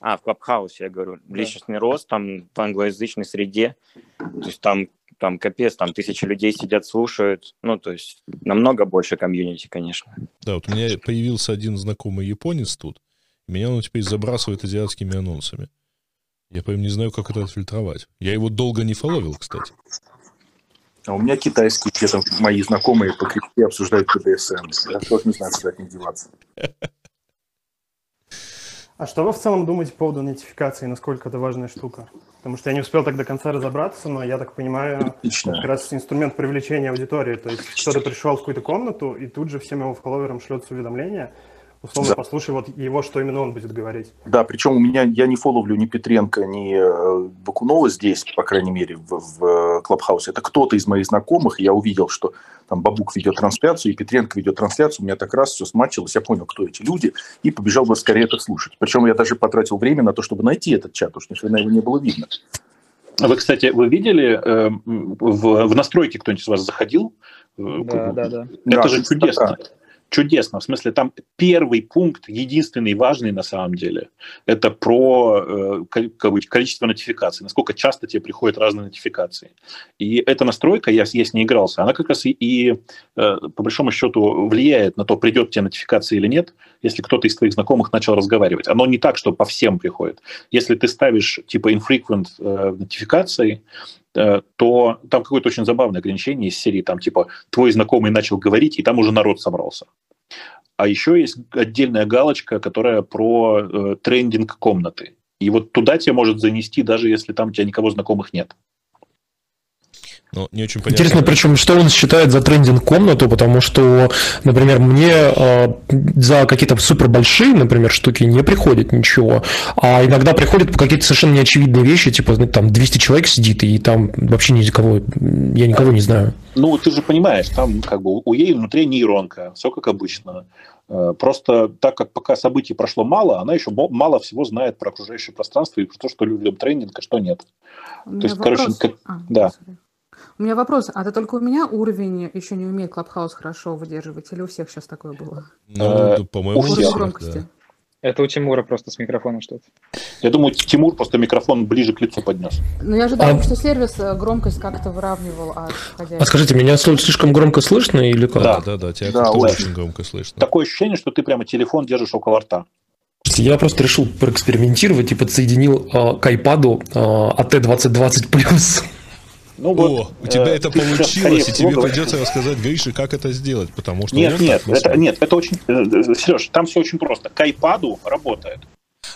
а, в Клабхаусе, я говорю, да. личностный рост там в англоязычной среде, то есть там, там капец, там тысячи людей сидят, слушают, ну, то есть намного больше комьюнити, конечно. Да, вот у меня появился один знакомый японец тут, меня он теперь забрасывает азиатскими анонсами. Я прям не знаю, как это отфильтровать. Я его долго не фоловил, кстати. А у меня китайские где-то мои знакомые по крипте обсуждают КДСМ. Я тоже не знаю, куда от них деваться. А что вы в целом думаете по поводу нотификации, насколько это важная штука? Потому что я не успел так до конца разобраться, но я так понимаю, Отлично. как раз инструмент привлечения аудитории. То есть кто-то пришел в какую-то комнату, и тут же всем его фолловерам шлется уведомление. Условно, да. послушай вот его, что именно он будет говорить. Да, причем у меня, я не фоловлю ни Петренко, ни э, Бакунова здесь, по крайней мере, в, в Клабхаусе. Это кто-то из моих знакомых, я увидел, что там Бабук ведет трансляцию, и Петренко ведет трансляцию, у меня так раз все смачилось, я понял, кто эти люди, и побежал бы скорее это слушать. Причем я даже потратил время на то, чтобы найти этот чат, уж ни хрена его не было видно. Вы, кстати, вы видели, э, в, в настройки кто-нибудь из вас заходил? Да, да, да. Это да, же чудесно. Да чудесно. В смысле, там первый пункт, единственный важный на самом деле, это про э, количество нотификаций, насколько часто тебе приходят разные нотификации. И эта настройка, я, я с ней игрался, она как раз и, и э, по большому счету влияет на то, придет тебе нотификация или нет, если кто-то из твоих знакомых начал разговаривать. Оно не так, что по всем приходит. Если ты ставишь типа infrequent э, нотификации, то там какое-то очень забавное ограничение из серии, там типа твой знакомый начал говорить, и там уже народ собрался. А еще есть отдельная галочка, которая про э, трендинг комнаты. И вот туда тебя может занести, даже если там у тебя никого знакомых нет. Ну, не очень понятно. Интересно, причем, что он считает за трендинг комнату, потому что, например, мне э, за какие-то супер большие, например, штуки не приходит ничего, а иногда приходят какие-то совершенно неочевидные вещи, типа, ну, там 200 человек сидит, и там вообще никого, я никого не знаю. Ну, ты же понимаешь, там как бы у ей внутри нейронка, все как обычно. Э, просто так как пока событий прошло мало, она еще мало всего знает про окружающее пространство и про то, что любим тренинг, а что нет. То есть, вопрос. короче, как... а, да. Sorry. У меня вопрос, а это только у меня уровень еще не умеет Клабхаус хорошо выдерживать, или у всех сейчас такое было? Ну, э, по-моему, у всех, громкости. Это у Тимура просто с микрофоном что-то. Я думаю, Тимур просто микрофон ближе к лицу поднес. Ну, я ожидала, а... что сервис э, громкость как-то выравнивал от А скажите, меня слишком громко слышно или как? Да, да, да, тебя да, очень. очень громко слышно. Такое ощущение, что ты прямо телефон держишь около рта. Я просто решил проэкспериментировать и подсоединил э, к iPad э, AT2020+. Ну, вот, О, у тебя э, это получилось, и тебе придется рассказать Грише, как это сделать, потому что... Нет, нет, это, нет, это очень... Э, э, Сереж, там все очень просто. К iPad работает.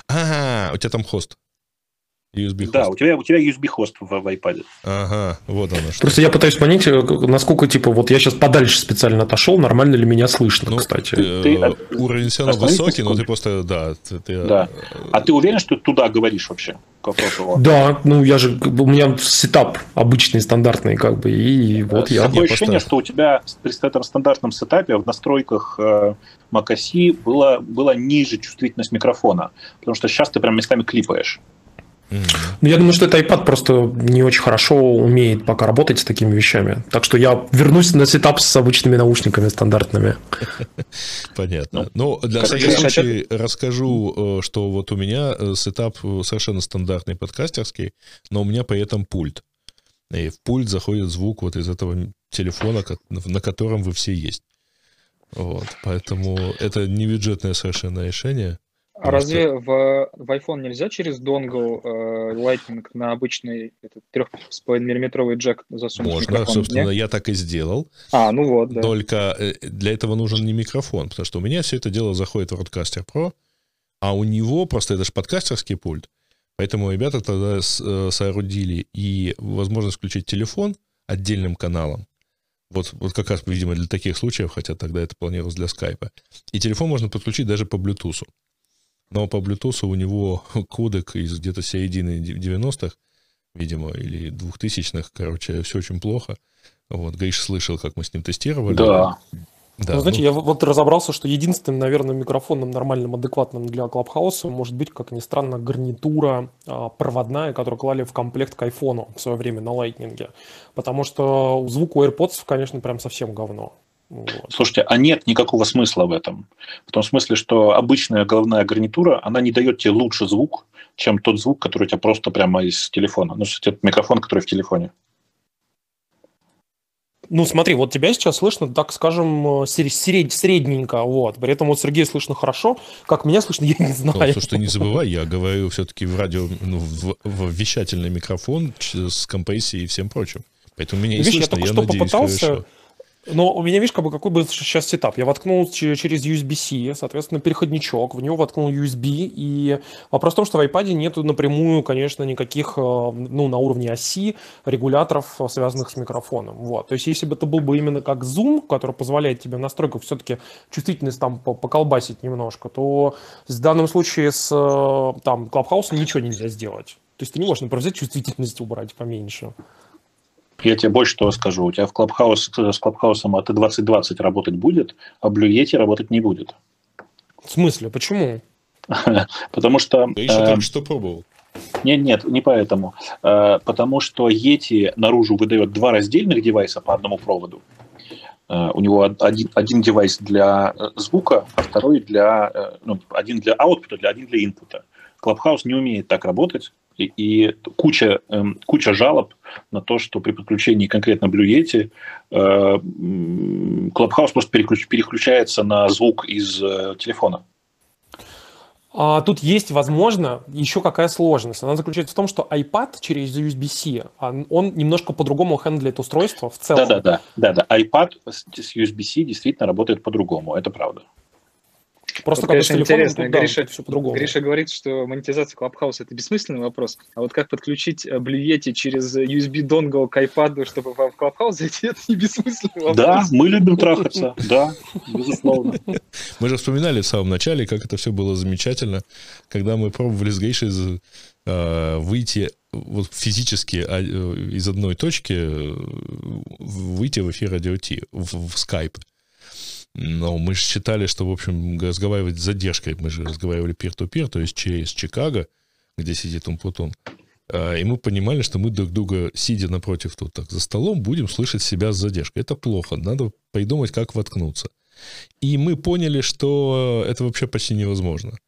Ага, у тебя там хост. USB хост. Да, у тебя, у тебя USB хост в, в iPad. Ага, вот оно что. Просто я пытаюсь понять, насколько, типа, вот я сейчас подальше специально отошел, нормально ли меня слышно, ну, кстати. Ты, ты, уровень все равно высокий, но ты просто, да. Ты, да. А ты уверен, что ты туда говоришь вообще? Да, ну я же, у меня сетап обычный, стандартный, как бы, и вот я... Такое ощущение, что у тебя при этом стандартном сетапе в настройках э, macOS была, была ниже чувствительность микрофона, потому что сейчас ты прям местами клипаешь. Ну, я думаю, что это iPad просто не очень хорошо умеет пока работать с такими вещами. Так что я вернусь на сетап с обычными наушниками стандартными. Понятно. Ну, для всякого случая расскажу, э, что вот у меня э, сетап совершенно стандартный подкастерский, но у меня при этом пульт. И в пульт заходит звук вот из этого телефона, на котором вы все есть. Вот, поэтому это не бюджетное совершенно решение. А разве в, в iPhone нельзя через донгл э, Lightning на обычный 3,5 миллиметровый джек засунуть Можно, собственно, Нет? я так и сделал. А, ну вот, да. Только э, для этого нужен не микрофон, потому что у меня все это дело заходит в Roadcaster Pro, а у него просто это же подкастерский пульт, поэтому ребята тогда э, соорудили и возможность включить телефон отдельным каналом, вот, вот как раз, видимо, для таких случаев, хотя тогда это планировалось для скайпа. И телефон можно подключить даже по Bluetooth. Но по Bluetooth у него кодек из где-то середины 90-х, видимо, или 2000-х, короче, все очень плохо. Вот, Гриш слышал, как мы с ним тестировали. Да. Да, ну, знаете, ну... я вот разобрался, что единственным, наверное, микрофоном нормальным, адекватным для Клабхауса может быть, как ни странно, гарнитура а, проводная, которую клали в комплект к айфону в свое время на лайтнинге. Потому что звук у AirPods, конечно, прям совсем говно. Вот. Слушайте, а нет никакого смысла в этом. В том смысле, что обычная головная гарнитура, она не дает тебе лучше звук, чем тот звук, который у тебя просто прямо из телефона. Ну, кстати, это микрофон, который в телефоне. Ну, смотри, вот тебя сейчас слышно, так скажем, сред, средненько, вот. При этом вот Сергея слышно хорошо, как меня слышно, я не знаю. Ну, слушай, не забывай, я говорю все-таки в радио, ну, в, в вещательный микрофон с компрессией и всем прочим. Поэтому меня и Видишь, слышно, я, я надеюсь, попытался... хорошо Но у меня, видишь, как бы какой был сейчас сетап. Я воткнул через USB-C, соответственно, переходничок, в него воткнул USB, и вопрос в том, что в iPad нету напрямую, конечно, никаких, э, ну, на уровне оси регуляторов, связанных с микрофоном. Вот. То есть, если бы это был бы именно как Zoom, который позволяет тебе в настройках все-таки чувствительность там поколбасить немножко, то в данном случае с э, там Clubhouse ничего нельзя сделать. То есть ты не можешь, например, взять чувствительность убрать поменьше. Я тебе больше того скажу. У тебя в Clubhouse, с Clubhouse от 2020 работать будет, а Blue Yeti работать не будет. В смысле? Почему? Потому что... Я еще только что пробовал. Нет, нет, не поэтому. Э, потому что Yeti наружу выдает два раздельных девайса по одному проводу. Э, у него один, один девайс для э, звука, а второй для... Ну, один для аутпута, для один для инпута. Clubhouse не умеет так работать, и, куча, эм, куча жалоб на то, что при подключении конкретно Blue Yeti э, Clubhouse просто переключ, переключается на звук из э, телефона. А, тут есть, возможно, еще какая сложность. Она заключается в том, что iPad через USB-C, он немножко по-другому хендлит устройство в целом. Да-да-да, да-да. iPad с USB-C действительно работает по-другому, это правда. Просто, вот, конечно, интересно. Тут, Гриша, все по-другому. Гриша говорит, что монетизация Clubhouse – это бессмысленный вопрос. А вот как подключить э, Yeti через USB dongle к iPad, чтобы в Clubhouse зайти, это не бессмысленный вопрос. Да, мы любим трахаться, да, безусловно. Мы же вспоминали в самом начале, как это все было замечательно, когда мы пробовали с Гришей э, выйти вот физически а, э, из одной точки выйти в эфир радио Ти, в, в Skype. Но мы же считали, что, в общем, разговаривать с задержкой. Мы же разговаривали peer-to-peer, то есть через Чикаго, где сидит Умпутун. А, и мы понимали, что мы друг друга, сидя напротив тут так за столом, будем слышать себя с задержкой. Это плохо. Надо придумать, как воткнуться. И мы поняли, что это вообще почти невозможно.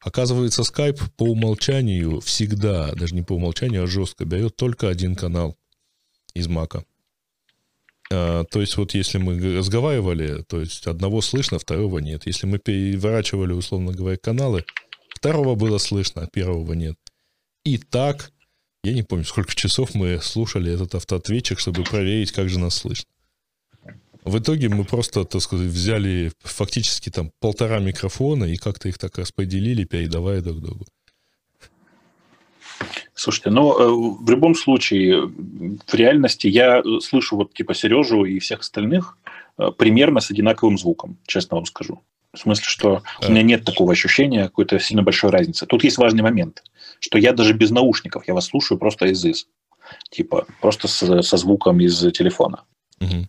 Оказывается, Skype по умолчанию всегда, даже не по умолчанию, а жестко берет только один канал из Мака. А, то есть вот если мы разговаривали, то есть одного слышно, второго нет. Если мы переворачивали, условно говоря, каналы, второго было слышно, а первого нет. И так, я не помню, сколько часов мы слушали этот автоответчик, чтобы проверить, как же нас слышно. В итоге мы просто, так сказать, взяли фактически там полтора микрофона и как-то их так распределили, передавая друг другу. Слушайте, но ну, в любом случае, в реальности я слышу вот типа Сережу и всех остальных э, примерно с одинаковым звуком, честно вам скажу. В смысле, что у меня нет такого ощущения какой-то сильно большой разницы. Тут есть важный момент, что я даже без наушников, я вас слушаю просто из из. Типа, просто со, со звуком из телефона. Угу.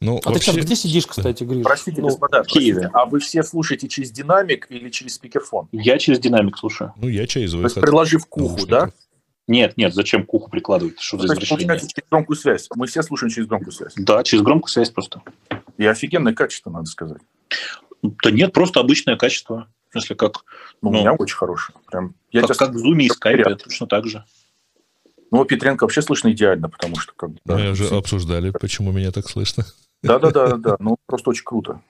Ну, а вообще... ты сейчас где сидишь, кстати, Гриш? Простите, ну, господа, в Киеве. А вы все слушаете через динамик или через спикерфон? Я через динамик слушаю. Ну, я через выход. То есть, приложив к уху, да? Нет, нет, зачем к уху прикладывать? Что за извращение? через громкую связь. Мы все слушаем через громкую связь. Да, через громкую связь просто. И офигенное качество, надо сказать. Да нет, просто обычное качество. В смысле, как... Ну, ну у меня очень хорошее. Прям, я как, как в Zoom и Skype, точно так же. Ну, Петренко вообще слышно идеально, потому что... Как, да, Мы уже обсуждали, почему меня так слышно. Да-да-да, да. ну просто очень круто.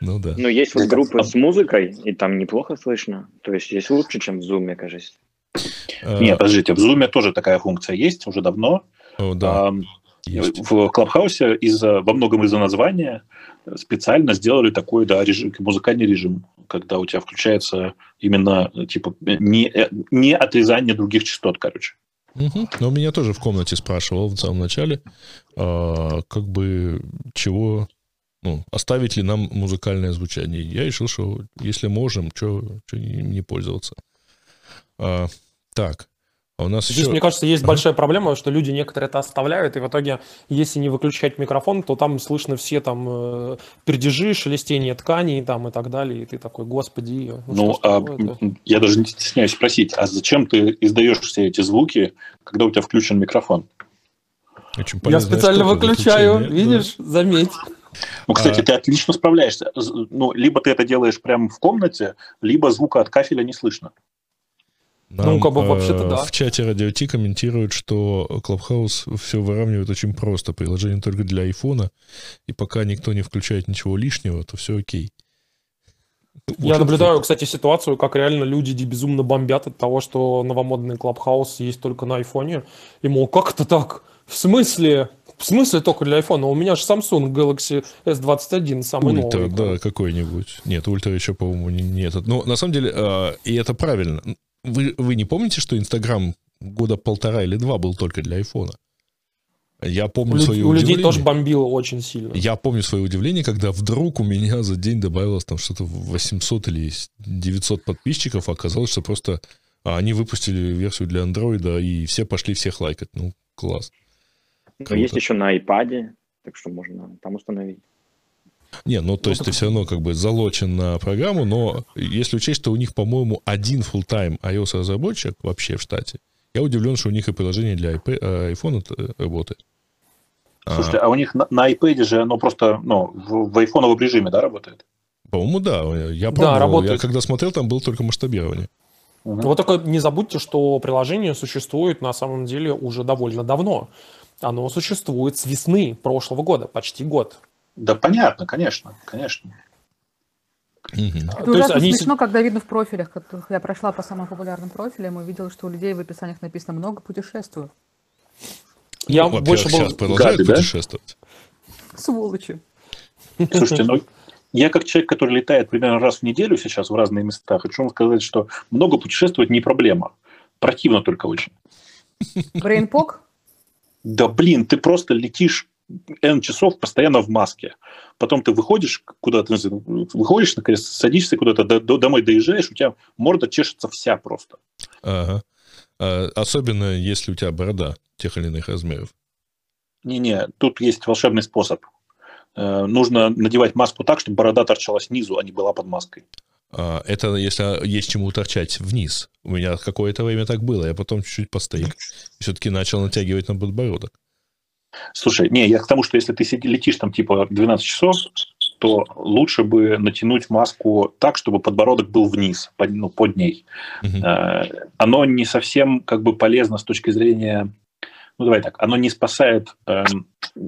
Ну да. Ну, есть вот группы с музыкой, и там неплохо слышно. То есть есть лучше, чем в Zoom, мне кажется. Э, Нет, подождите, в Zoom тоже такая функция есть уже давно. О, да. Есть. В Клабхаусе из-за, во многом из-за названия специально сделали такой да, режим, музыкальный режим, когда у тебя включается именно типа не, не отрезание других частот, короче. Угу. Но меня тоже в комнате спрашивал в самом начале, а, как бы чего, ну, оставить ли нам музыкальное звучание. Я решил, что если можем, что не пользоваться. А, так, а у нас Здесь, еще... мне кажется, есть большая проблема, что люди некоторые это оставляют, и в итоге, если не выключать микрофон, то там слышно все там э, пердежи, шелестение тканей там и так далее, и ты такой, господи. Ну, ну а, я даже не стесняюсь спросить, а зачем ты издаешь все эти звуки, когда у тебя включен микрофон? Очень я специально выключаю, видишь, да. заметь. Ну, кстати, а... ты отлично справляешься. Ну, либо ты это делаешь прямо в комнате, либо звука от кафеля не слышно. Нам, ну, как бы вообще-то да. В чате Радио Ти комментируют, что Clubhouse все выравнивает очень просто. Приложение только для айфона, и пока никто не включает ничего лишнего, то все окей. Я вот наблюдаю, это... кстати, ситуацию, как реально люди безумно бомбят от того, что новомодный Clubhouse есть только на айфоне. И, мол, как это так? В смысле? В смысле только для iPhone? У меня же Samsung Galaxy S21 самый Ультра, новый. да, какой-нибудь. Нет, ультра еще, по-моему, не, не этот. Но на самом деле, э, и это правильно. Вы, вы не помните, что Инстаграм года полтора или два был только для айфона? Я помню У, свое у людей удивление. тоже бомбило очень сильно. Я помню свое удивление, когда вдруг у меня за день добавилось там что-то 800 или 900 подписчиков, а оказалось, что просто а, они выпустили версию для андроида, и все пошли всех лайкать. Ну, класс. Круто. Есть еще на iPad, так что можно там установить. Не, ну то есть ты все равно как бы залочен на программу, но если учесть, что у них, по-моему, один full-time iOS-разработчик вообще в штате, я удивлен, что у них и приложение для iP- э, iPhone это работает. А, Слушайте, а у них на, на iPad же оно просто ну, в, в айфоновом режиме, да, работает? по-моему, да. Я Да, пробовал. Я работает. когда смотрел, там было только масштабирование. Мгм. Вот только не забудьте, что приложение существует на самом деле уже довольно давно. Оно существует с весны прошлого года, почти год. Да понятно, конечно, конечно. Мгм. Это То ужасно они смешно, когда видно в профилях, которых я прошла по самым популярным профилям и увидела, что у людей в описаниях написано «много путешествую». Я Ну, во-первых, больше был... сейчас продолжают Габи, да? путешествовать. Сволочи. Слушайте, ну я как человек, который летает примерно раз в неделю сейчас в разные места, хочу вам сказать, что много путешествовать не проблема. Противно только очень. Брейнпок? Да блин, ты просто летишь N часов постоянно в маске. Потом ты выходишь куда-то, выходишь, наконец, садишься куда-то, до- до- домой доезжаешь, у тебя морда чешется вся просто. Ага. А, Особенно, если у тебя борода тех или иных размеров. Не-не, тут есть волшебный способ. Э, Нужно надевать маску так, чтобы борода торчала снизу, а не была под маской. А, Это если есть чему торчать вниз. У меня какое-то время так было. Я потом чуть-чуть постейк. Все-таки начал натягивать на подбородок. Слушай, не, я к тому, что если ты летишь там типа 12 часов, то лучше бы натянуть маску так, чтобы подбородок был вниз, под, ну, под ней. Мгм. Э, Оно не совсем как бы полезно с точки зрения... Ну, давай так, оно не спасает эм,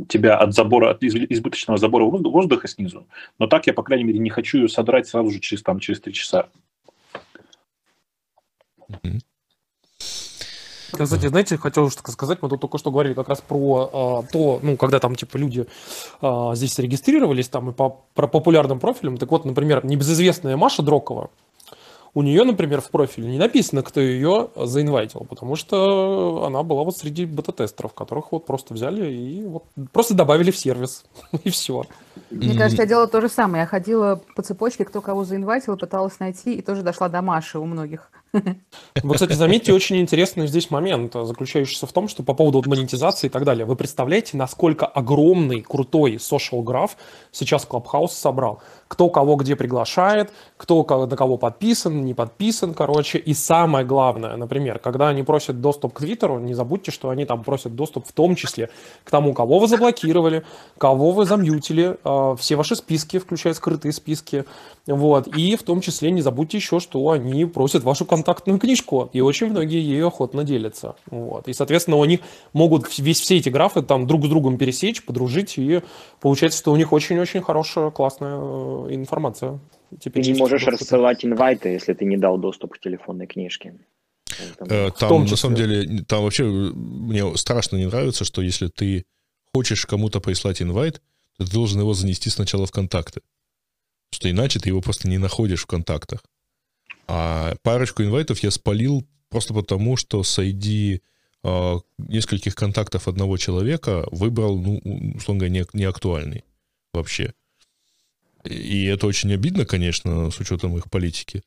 тебя от забора, от из- избыточного забора воздуха, снизу, но так я, по крайней мере, не хочу ее содрать сразу же через, там, через 3 часа. Мгм. Кстати, знаете, хотел что сказать, мы тут только что говорили как раз про а, то, ну, когда там, типа, люди а, здесь зарегистрировались, там, и по, про популярным профилям, так вот, например, небезызвестная Маша Дрокова, у нее, например, в профиле не написано, кто ее заинвайтил, потому что она была вот среди бета-тестеров, которых вот просто взяли и вот просто добавили в сервис, и все. Мне кажется, я делала то же самое. Я ходила по цепочке, кто кого заинвайтил, пыталась найти, и тоже дошла до Маши у многих. Вы, кстати, заметьте, очень интересный здесь момент, а, заключающийся в том, что по поводу монетизации и так далее. Вы представляете, насколько огромный, крутой social граф сейчас Clubhouse собрал? Кто кого где приглашает, кто на кого подписан, не подписан, короче. И самое главное, например, когда они просят доступ к Твиттеру, не забудьте, что они там просят доступ в том числе к тому, кого вы заблокировали, кого вы замьютили, все ваши списки, включая скрытые списки, вот. И в том числе не забудьте еще, что они просят вашу контактную книжку, и очень многие ею охотно делятся. Вот. И, соответственно, у них могут весь все эти графы там друг с другом пересечь, подружить, и получается, что у них очень-очень хорошая, классная э, информация. Ты Теперь не есть можешь в доступе. рассылать инвайты, если ты не дал доступ к телефонной книжке. Э, Там, том на самом деле, там вообще э, мне страшно не нравится, что если ты хочешь кому-то прислать инвайт, ты должен его занести сначала в контакты. Что иначе ты его просто не находишь в контактах. А парочку инвайтов я спалил просто потому, что среди э, нескольких контактов одного человека выбрал, ну, условно говоря, не, не актуальный вообще. И это очень обидно, конечно, с учетом их политики.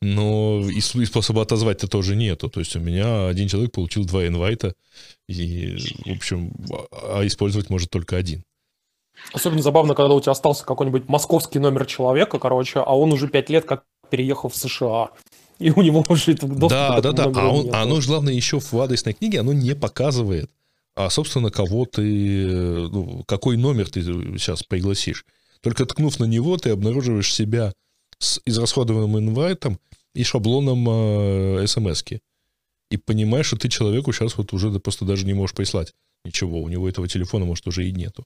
Но и, с- и способа отозвать-то тоже нету. То есть у меня один человек получил два инвайта, и, в общем, а а использовать может только один. Особенно забавно, когда у тебя остался какой-нибудь московский номер человека, короче, а он уже пять лет как переехал в США. И у него уже это доступа Да, да, да. А, он, а оно же, главное, еще в адресной книге, оно не показывает, а, собственно, кого ты, ну, какой номер ты сейчас пригласишь. Только ткнув на него, ты обнаруживаешь себя с израсходованным инвайтом и шаблоном э, смс-ки. И понимаешь, что ты человеку сейчас вот уже просто даже не можешь прислать ничего. У него этого телефона, может, уже и нету.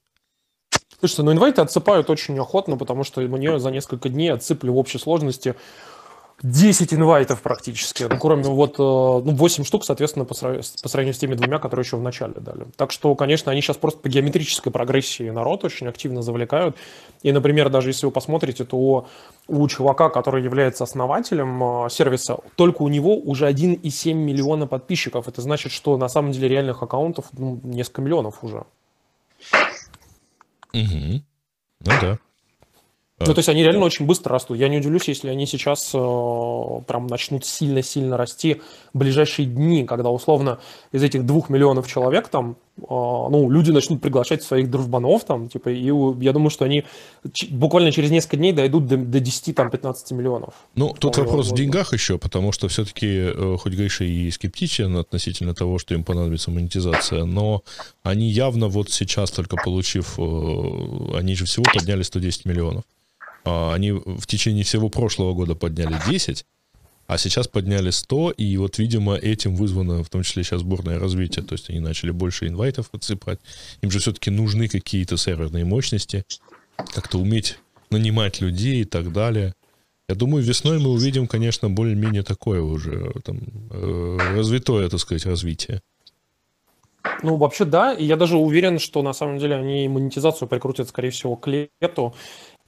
Слушайте, ну инвайты отсыпают очень охотно, потому что мне за несколько дней отсыпали в общей сложности 10 инвайтов практически, ну, кроме вот, э, ну, 8 штук, соответственно, по, по сравнению с теми двумя, которые еще в начале дали. Так что, конечно, они сейчас просто по геометрической прогрессии народ очень активно завлекают. И, например, даже если вы посмотрите, то у чувака, который является основателем э, сервиса, только у него уже 1,7 миллиона подписчиков. Это значит, что на самом деле реальных аккаунтов ну, несколько миллионов уже. Угу. Ну да. Ну, то есть они реально очень быстро растут. Я не удивлюсь, если они сейчас э, прям начнут сильно-сильно расти в ближайшие дни, когда условно из этих двух миллионов человек там, э, ну, люди начнут приглашать своих дружбанов там, типа, и я думаю, что они буквально через несколько дней дойдут до, до 10-15 миллионов. Ну, тут вопрос возможно. в деньгах еще, потому что все-таки, э, хоть Гриша и скептичен относительно того, что им понадобится монетизация, но они явно вот сейчас только получив, э, они же всего подняли 110 миллионов. А, они в течение всего прошлого года подняли 10, а сейчас подняли 100, и вот, видимо, этим вызвано в том числе сейчас сборное развитие, то есть они начали больше инвайтов отсыпать. Им же все-таки нужны какие-то серверные мощности, как-то уметь нанимать людей и так далее. Я думаю, весной мы увидим, конечно, более-менее такое уже там, э, развитое, так сказать, развитие. Ну, вообще, да. И я даже уверен, что на самом деле они монетизацию прикрутят, скорее всего, к лету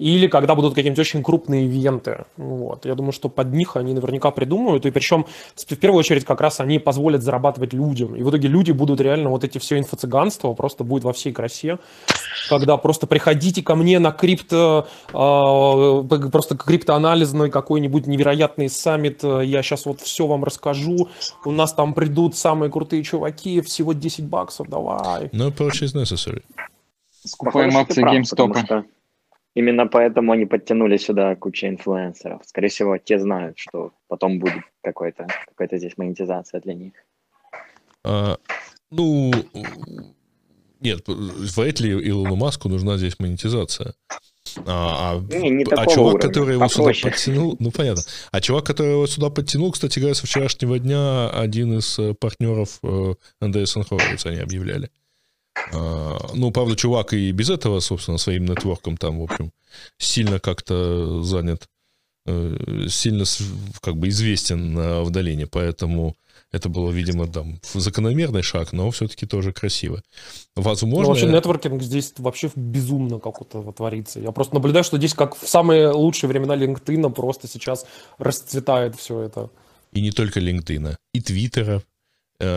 или когда будут какие-нибудь очень крупные ивенты. Вот. Я думаю, что под них они наверняка придумают, и причем в первую очередь как раз они позволят зарабатывать людям. И в итоге люди будут реально вот эти все инфо-цыганства просто будет во всей красе, когда просто приходите ко мне на крипто, э, просто криптоанализный какой-нибудь невероятный саммит, я сейчас вот все вам расскажу, у нас там придут самые крутые чуваки, всего 10 баксов, давай. No purchase necessary. Скупаем акции GameStop. Именно поэтому они подтянули сюда кучу инфлюенсеров. Скорее всего, те знают, что потом будет какой-то какой здесь монетизация для них. А, ну, нет, вряд ли Илону Маску нужна здесь монетизация. А, а, не, не а чувак, уровня, который его попроще. сюда подтянул, ну понятно. А чувак, который его сюда подтянул, кстати говоря, со вчерашнего дня один из э, партнеров э, Андерсон Хоровиц они объявляли. А, ну, правда, чувак и без этого, собственно, своим нетворком там, в общем, сильно как-то занят, э, сильно как бы известен в долине, поэтому это было, видимо, там закономерный шаг, но все-таки тоже красиво. Возможно... Ну, вообще, нетворкинг здесь вообще безумно как-то творится. Я просто наблюдаю, что здесь, как в самые лучшие времена LinkedIn, просто сейчас расцветает все это. И не только LinkedIn, и Твиттера,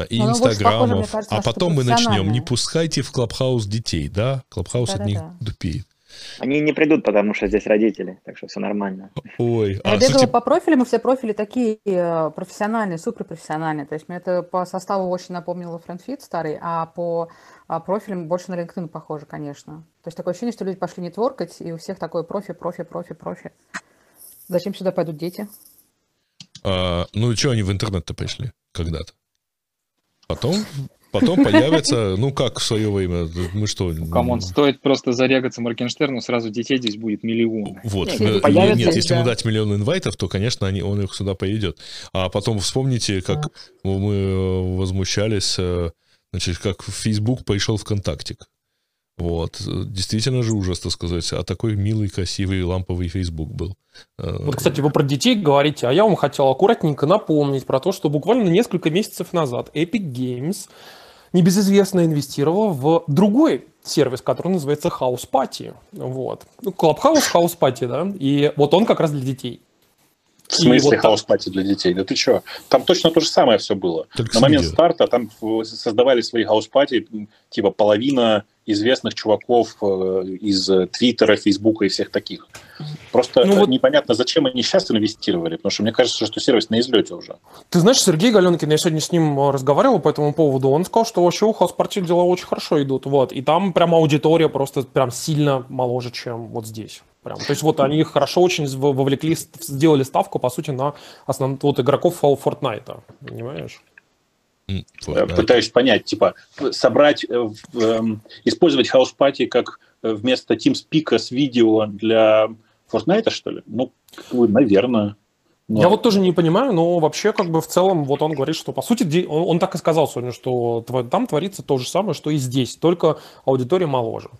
и Но инстаграмов, похоже, кажется, а потом мы начнем. Не пускайте в Clubhouse детей, да? Clubhouse от них тупеет. Они не придут, потому что здесь родители, так что все нормально. Ой, а, Я бегала сути... по профилям, и все профили такие э, профессиональные, суперпрофессиональные. То есть мне это по составу очень напомнило FriendFeed старый, а по а профилям больше на LinkedIn похоже, конечно. То есть такое ощущение, что люди пошли нетворкать, и у всех такой профи, профи, профи, профи. Зачем сюда пойдут дети? А, ну, что они в интернет-то пришли когда-то? Потом, потом появится, ну как в свое время, мы что? Come on, стоит просто зарегаться Моргенштерну, сразу детей здесь будет миллион. Вот, нет, нет если ему дать миллион инвайтов, то, конечно, они, он их сюда поведет. А потом вспомните, как а. мы э, возмущались, э, значит, как Facebook пришел ВКонтактик. Вот. Действительно же ужас, так сказать. А такой милый, красивый, ламповый Facebook был. Э, вот, кстати, вы про детей говорите, а я вам хотел аккуратненько напомнить про то, что буквально несколько месяцев назад Epic Games небезызвестно инвестировал в другой сервис, который называется House Party. Вот. Ну, Clubhouse, House Party, да, и вот он как раз для детей. В смысле вот House Party для детей? Да ты что? Там точно то же самое все было. Только На момент старта там создавали свои House Party, типа половина известных чуваков э, из Твиттера, Фейсбука и всех таких. Просто ну, вот... непонятно, зачем они сейчас инвестировали, потому что мне кажется, что сервис на излете уже. Ты знаешь, Сергей Галенкин, я сегодня с ним э, разговаривал по этому поводу, он сказал, что вообще у хаус-партии дела очень хорошо идут, вот, и там прям аудитория просто прям сильно моложе, чем вот здесь. Прям. То есть вот они хорошо очень вовлекли, сделали ставку, по сути, на основных вот, игроков Fortnite, понимаешь? Fortnite. Пытаюсь понять, типа, собрать, э, эм, использовать House Party как э, вместо TeamSpeak с видео для Fortnite, что ли? Ну, наверное. Но... Я вот тоже не понимаю, но вообще как бы в целом вот он говорит, что по сути он, он так и сказал сегодня, что там творится то же самое, что и здесь, только аудитория моложе.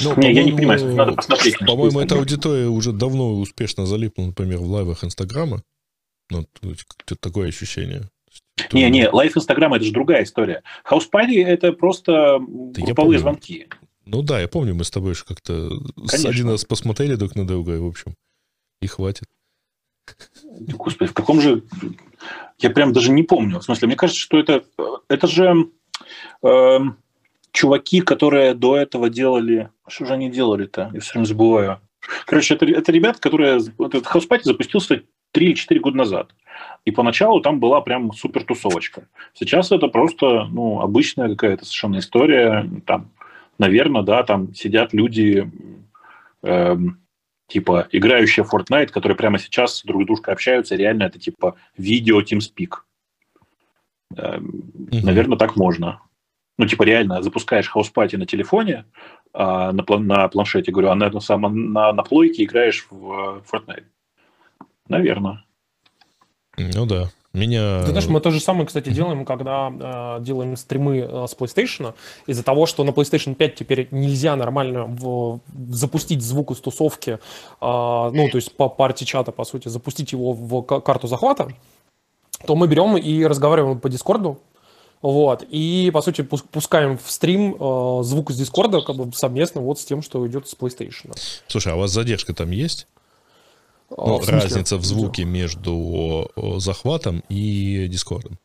Ну, Не, я не понимаю, надо посмотреть. По-моему, что эта аудитория уже давно успешно залипла, например, в лайвах Инстаграма. Ну, такое ощущение. То Не, не, лайф Инстаграма это же другая история. Хаус Парти это просто я групповые звонки. Ну да, я помню, мы с тобой же как-то один раз посмотрели друг на друга, и, в общем, и хватит. Господи, в каком же... Я прям даже не помню. В смысле, мне кажется, что это... Это же эм, чуваки, которые до этого делали... Что же они делали-то? Я все время забываю. Короче, это, это ребята, которые... Этот Party запустился 3 или 4 года назад. И поначалу там была прям супер тусовочка. Сейчас это просто ну, обычная какая-то совершенно история. Там, наверное, да, там сидят люди, эм, типа, играющие в Fortnite, которые прямо сейчас друг с дружкой общаются. Реально это типа видео TeamSpeak. Эм, Мгм. Наверное, так можно. Ну, типа, реально, запускаешь House Party на телефоне, а, на, план- на планшете, говорю, а на, этом самом, на, на плойке играешь в э, Fortnite. Наверное. Ну да. Меня... Ты знаешь, мы то же самое, кстати, делаем, когда э, делаем стримы э, с PlayStation. Из-за того, что на PlayStation 5 теперь нельзя нормально в- запустить звук из тусовки, э, ну, то есть по парти чата, по сути, запустить его в ка- карту захвата, то мы берем и разговариваем по Дискорду. Вот, и, по сути, пус- пускаем в стрим э, звук из Дискорда как бы совместно вот с тем, что идет с PlayStation. Слушай, а у вас задержка там есть? Ну, в разница в звуке между захватом и дискордом.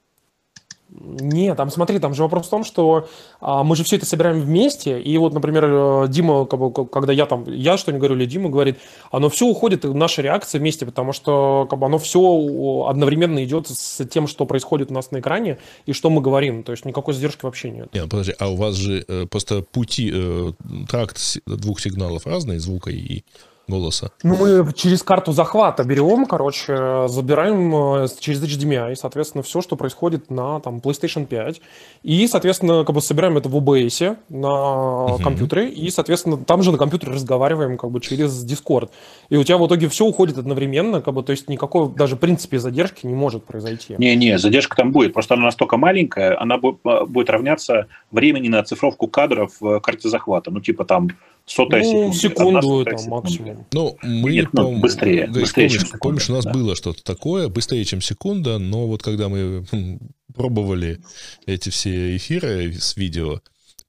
Нет, там смотри, там же вопрос в том, что а, мы же все это собираем вместе, и вот, например, э, Дима, как бы, когда я там, я что-нибудь говорю, или Дима говорит, оно все уходит, наша реакция вместе, потому что как бы, оно все одновременно идет с тем, что происходит у нас на экране, и что мы говорим, то есть никакой задержки вообще нет. Нет, подожди, а у вас же э, просто пути, э, тракт двух сигналов разный, звука и голоса. Ну, мы через карту захвата берем, короче, забираем э, через HDMI, соответственно, все, что происходит на там, PlayStation 5. И, соответственно, как бы собираем это в OBS на Мгм. компьютере. И, соответственно, там же на компьютере разговариваем как бы через Discord. И у тебя в итоге все уходит одновременно, как бы, то есть никакой даже в принципе задержки не может произойти. Не-не, задержка там будет. Просто она настолько маленькая, она а, будет равняться времени на оцифровку кадров в карте захвата. Ну, типа там сотая ну, секунда. секунду там секунда. максимум. Ну, мы, Нет, ну, по-моему, быстрее, Гриш, быстрее, чем помнишь, секунда, помнишь, у нас да. было что-то такое, быстрее, чем секунда, но вот когда мы хм, пробовали эти все эфиры с видео,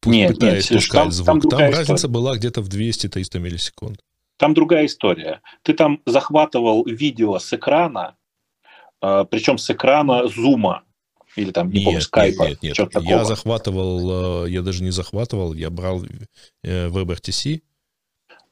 Нет, нет, пытаясь пускать там- звук, там там, разница история. была где-то в 200-300 миллисекунд. Там другая история. Ты там захватывал видео с экрана, а, причем с экрана зума. Или там, не помню, Нет, скайпа. нет, нет, нет. Я такого. захватывал, э, я даже не захватывал, я брал э, WebRTC,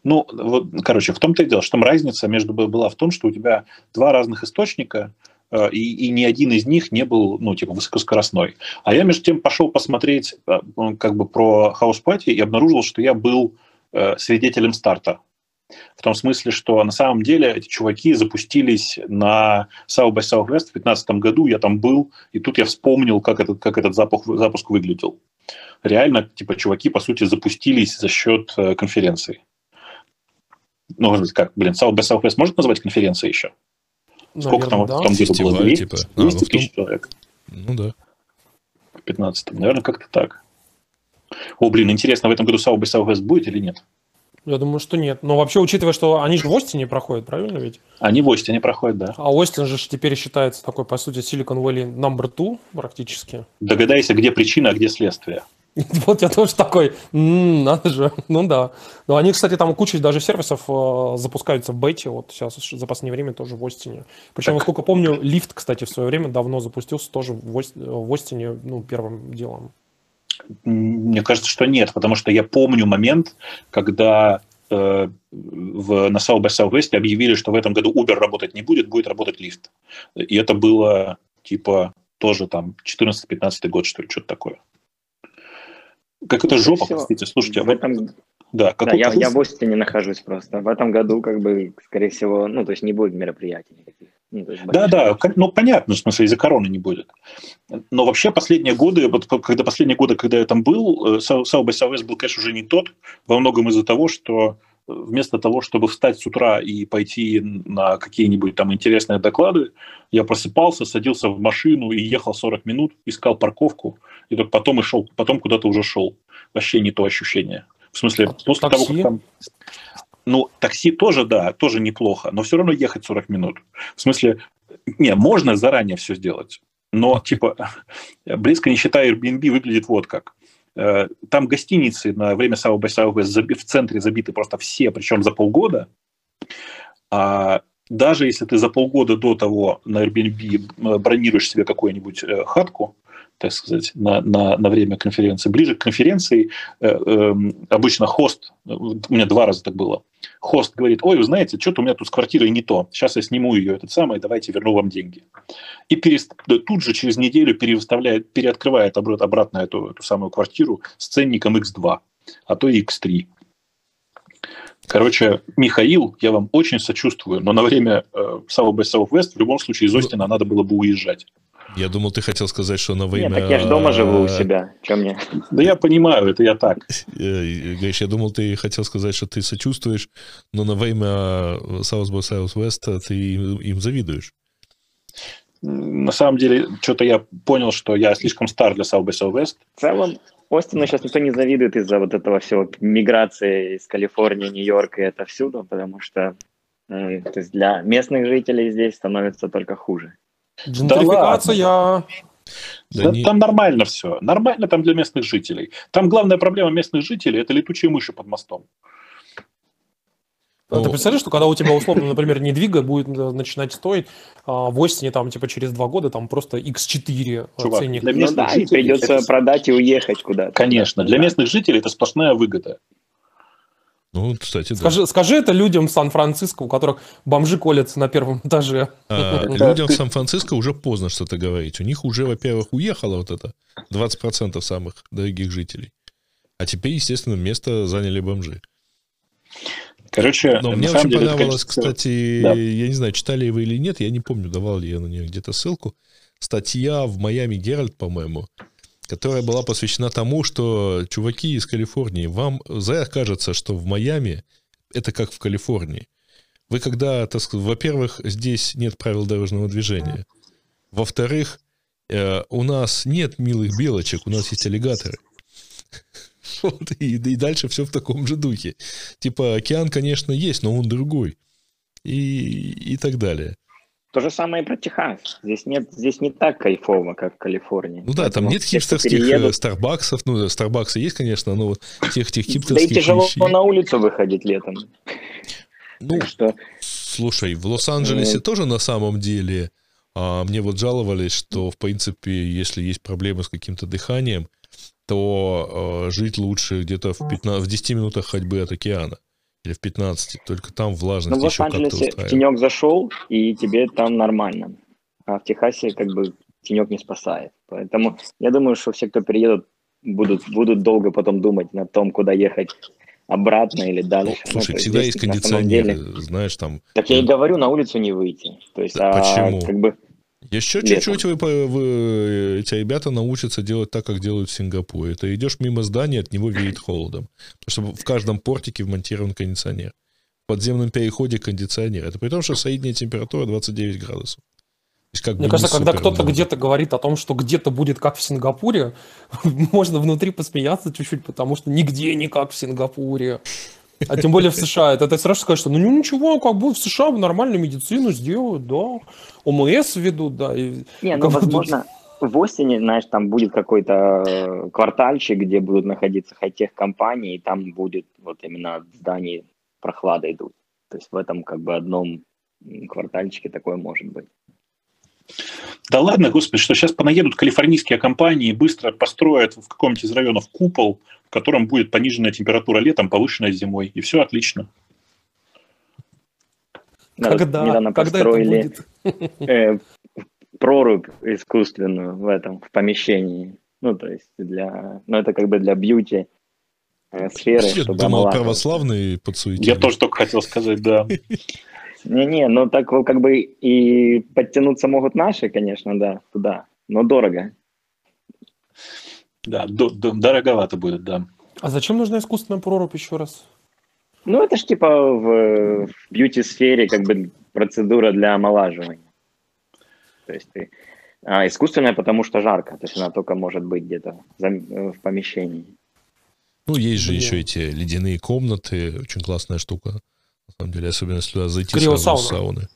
Ну, вот, короче, в том-то и дело, что там разница между была в том, что у тебя два разных источника, э, и, и ни один из них не был, ну, типа, высокоскоростной. А я, между тем, пошел посмотреть э, как бы про Party и обнаружил, что я был э, свидетелем старта. В том смысле, что на самом деле эти чуваки запустились на South by Southwest в 2015 году, я там был, и тут я вспомнил, как этот, как этот запуск, запуск выглядел. Реально, типа, чуваки, по сути, запустились за счет э, конференции. Ну, может быть, как, блин, South by Southwest может назвать конференцией еще? Сколько там Наверное, в да. том году было? Фестиваль, 200, типа. А, ну, 200 в том- тысяч человек ну да. в 15 Наверное, как-то так. О, блин, интересно, в этом году South by Southwest будет или нет? Я думаю, что нет. Но вообще, учитывая, что они же в Остине проходят, правильно ведь? Они в Остине проходят, да. А Остин же теперь считается такой, по сути, Silicon Valley number two практически. Догадайся, где причина, а где следствие. Вот я тоже такой, «М, надо же, ну да. Но они, кстати, там куча даже сервисов э, запускаются в бете, вот сейчас за последнее время тоже в Остине. Причем, насколько помню, лифт, кстати, в свое время давно запустился тоже в, Ост- в Остине, ну, первым делом. Мне кажется, что нет, потому что я помню момент, когда э, в, на South by Southwest объявили, что в этом году Uber работать не будет, будет работать лифт. И это было типа тоже там 14-15 год, что ли, что-то такое. Как это жопа, простите, слушайте. В вот- этом, да, да, я, я в Остине нахожусь просто. В этом году, как бы, скорее всего, ну, то есть не будет мероприятий никаких. Ну, есть Да, да, ну понятно, в смысле из-за короны не будет. Но вообще последние годы, вот когда последние годы, когда я там был, South South by Southwest был, конечно, уже не тот, во многом из-за того, что э, вместо того, чтобы встать с утра и пойти на какие-нибудь там интересные доклады, я просыпался, садился в машину и ехал 40 минут, искал парковку, и только потом и шел, потом куда-то уже шел. Вообще не то ощущение. В смысле, А после такси? того, как там... Ну, такси тоже, да, тоже неплохо, но все равно ехать 40 минут. В смысле, не, можно заранее все сделать, но, типа, близко не считая Airbnb, выглядит вот как. Э, Там гостиницы на время South by Southwest заби- в центре забиты просто все, причем за полгода. А даже если ты за полгода до того на Airbnb э, бронируешь себе какую-нибудь э, хатку, так сказать, на, на, на время конференции, ближе к конференции э, эм, обычно хост, э, у меня два раза так было, хост говорит, ой, вы знаете, что-то у меня тут с квартирой не то, сейчас я сниму ее, этот самый, давайте верну вам деньги. И перест- тут же через неделю переставляет, переоткрывает обра- обратно эту, эту самую квартиру с ценником X2, а то и X3. Короче, Михаил, я вам очень сочувствую, но на время э, South by Southwest в любом случае из Остина надо было бы уезжать. Я думал, ты хотел сказать, что на время... Нет, так я же дома живу у себя. Чем мне? Да я понимаю, это я так. Э, Гриш, я думал, ты хотел сказать, что ты сочувствуешь, но на время South by Southwest ты им им завидуешь. На самом деле, что-то я понял, что я слишком стар для South by Southwest. В целом, Остину сейчас никто не завидует из-за вот этого всего миграции из Калифорнии, Нью-Йорка и это всюду, потому что м, то есть для местных жителей здесь становится только хуже. Джентрификация. Да Да не- Там нормально все. Нормально там для местных жителей. Там главная проблема местных жителей – это летучие мыши под мостом. А Ты Ну, представляешь, что когда у тебя условно, например, недвига будет э, начинать стоить а, в Остине, там, типа, через два года, там просто X4 Чувак, ценник. для Ну местных да, жителей придется это- продать и уехать куда-то. Конечно, для Да. местных жителей это сплошная выгода. Ну, кстати, да. Скажи, скажи это людям в Сан-Франциско, у которых бомжи колятся на первом этаже. А, людям Сан-Франциско уже поздно что-то говорить. У них уже, во-первых, уехало вот это 20% самых дорогих жителей. А теперь, естественно, место заняли бомжи. Короче, Но мне очень деле, понравилось, конечно, кстати, Да. я не знаю, читали вы или нет, я не помню, давал ли я на нее где-то ссылку. Статья в Майами Геральт, по-моему, которая была посвящена тому, что, чуваки из Калифорнии, вам зря кажется, что в Майами это как в Калифорнии. Вы когда, так сказать, во-первых, здесь нет правил дорожного движения. Во-вторых, э, у нас нет милых белочек, у нас есть аллигаторы. Вот, и, и дальше все в таком же духе. Типа, океан, конечно, есть, но он другой. И, и так далее. То же самое и про Техас. Здесь нет, здесь не так кайфово, как в Калифорнии. Ну да, там нет хипстерских переедут- э, Старбаксов. Ну, Старбаксы есть, конечно, но вот тех, тех Да и хипстерских тяжело вещей- на улицу выходить летом. Ну, Так что слушай, в Лос-Анджелесе Ну. тоже на самом деле а, мне вот жаловались, что, в принципе, если есть проблемы с каким-то дыханием, то э, жить лучше где-то в, 15, в 10 минутах ходьбы от океана. Или в 15. Только там ну, влажность в Лос-Анджелесе в устраивает. тенек зашел, и тебе там нормально. А в Техасе как бы тенек не спасает. Поэтому я думаю, что все, кто переедут, будут, будут долго потом думать на том, куда ехать обратно или Ну, дальше. Ну, слушай, есть всегда есть на самом кондиционеры, деле- знаешь, там... Так я и говорю, на улицу не выйти. То есть, Да а, почему? как бы Еще чуть-чуть вы, по- вы- эти ребята научатся делать так, как делают в Сингапуре. Ты идешь мимо здания, от него веет холодом. Потому что в каждом портике вмонтирован кондиционер. В подземном переходе кондиционер. Это при том, что средняя температура 29 градусов. Есть как Мне кажется, когда кто-то где-то говорит о том, что где-то будет как в Сингапуре, можно внутри посмеяться чуть-чуть, потому что нигде не как в Сингапуре. А тем более в США. Это ты сразу скажешь, что ну ничего, как бы в США нормальную медицину сделают, да. ОМС ведут, да. и Не, ну, возможно, в Остине, знаешь, там будет какой-то э, квартальчик, где будут находиться хай-тех компании, и там будет вот именно от зданий прохлада идут. То есть в этом как бы одном квартальчике такое может быть. Да ладно, господи, что сейчас понаедут калифорнийские компании и быстро построят в каком-нибудь из районов купол, в котором будет пониженная температура летом, повышенная зимой, и все отлично. Когда? недавно Когда это построили будет? э, прорубь искусственную в этом, в помещении. Ну, то есть для... Ну, это как бы для бьюти э, сферы, Я чтобы думал, православные подсуетились. Я тоже только хотел сказать, да. Не-не, ну так вот как бы и подтянуться могут наши, конечно, да, туда, но дорого. Да, до- до- дороговато будет, да. А зачем нужна искусственная прорубь еще раз? Ну это ж типа в, в бьюти-сфере как бы процедура для омолаживания. То есть ты... А искусственная, потому что жарко, то есть она только может быть где-то в помещении. Ну, есть же Блин. еще эти ледяные комнаты, очень классная штука. Самом деле, особенно если туда зайти Криосауна. сразу с сауны.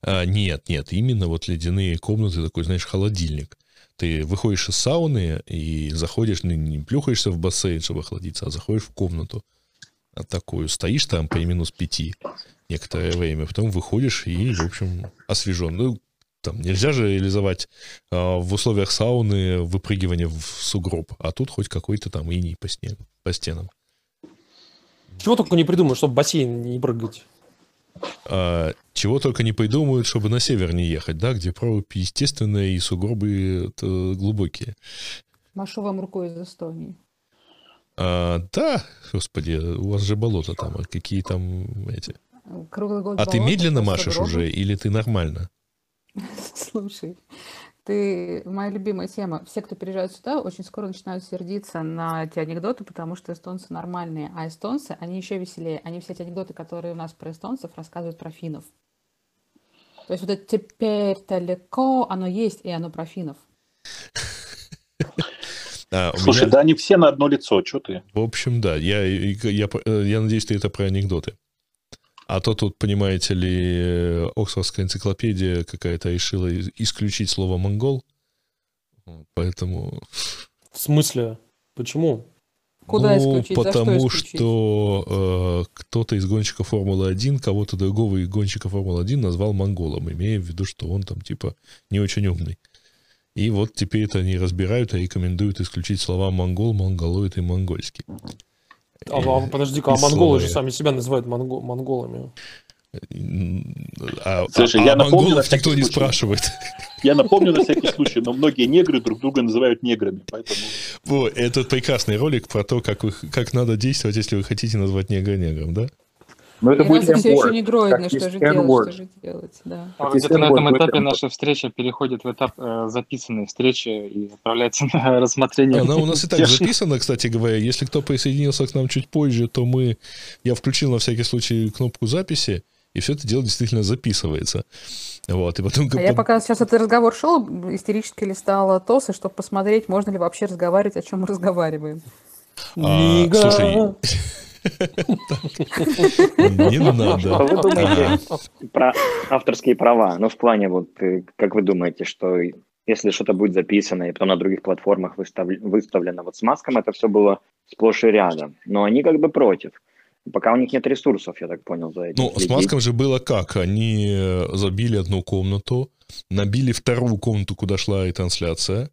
А, нет, нет, именно вот ледяные комнаты, такой, знаешь, холодильник. Ты выходишь из сауны и заходишь, ну, не плюхаешься в бассейн, чтобы охладиться, а заходишь в комнату. А такую стоишь там при минус пяти некоторое время, потом выходишь и, в общем, освежен. Ну, там нельзя же реализовать а, в условиях сауны выпрыгивание в сугроб, а тут хоть какой-то там иней по, сне- по стенам. Чего только не придумаю, чтобы бассейн не прыгать. А, чего только не придумают, чтобы на север не ехать, да, где прорубь естественная и сугробы глубокие. Машу вам рукой из Эстонии. А, да, господи, у вас же болото там, а какие там эти... Круглый год А ты болото, медленно просто машешь сугробы. уже или ты нормально? Слушай, ты моя любимая тема. Все, кто приезжают сюда, очень скоро начинают сердиться на эти анекдоты, потому что эстонцы нормальные, а эстонцы, они еще веселее. Они все эти анекдоты, которые у нас про эстонцев, рассказывают про финнов. То есть вот это теперь далеко, оно есть, и оно про финнов. А, Слушай, меня- да они все на одно лицо, что ты? В общем, да. Я, я, я, я надеюсь, ты это про анекдоты. А то тут, понимаете ли, э, Оксфордская энциклопедия какая-то решила исключить слово «монгол». Поэтому... В смысле? Почему? Куда ну, исключить? За что потому исключить? что э, кто-то из гонщиков Формулы-1 кого-то другого из гонщиков Формулы-1 назвал монголом, имея в виду, что он там типа не очень умный. И вот теперь это они разбирают и рекомендуют исключить слова монгол, монголоид и монгольский. А, а, подожди-ка, а монголы же словаря. сами себя называют монго- монголами. А, Слушай, а- я а напомню, на монголов всякий никто не случай. спрашивает. Я напомню на всякий случай, но многие негры друг друга называют неграми, поэтому... Во, это прекрасный ролик про то, как, вы, как надо действовать, если вы хотите назвать негра негром, да? Но это И раз Уильям все еще не гроидно, как что же делать, что же делать, да. А вот где-то на будет этом этапе наша встреча переходит в этап э, записанной встречи и отправляется на рассмотрение. Она у нас и так записана, кстати говоря. Если кто присоединился к нам чуть позже, то мы... Я включил на всякий случай кнопку записи, и все это дело действительно записывается. Вот, и потом... А я пока сейчас этот разговор шел, истерически листала ТОСы, чтобы посмотреть, можно ли вообще разговаривать, о чем мы разговариваем. А, слушай, Не надо. вы думаете про авторские права? Ну, в плане, вот, э, как вы думаете, что если что-то будет записано и потом на других платформах выстав- выставлено, вот с маском это все было сплошь и рядом, но они как бы против. Пока у них нет ресурсов, я так понял, за этим Ну, с. Маском же было как? Они э, забили одну комнату, набили вторую комнату, куда шла и трансляция,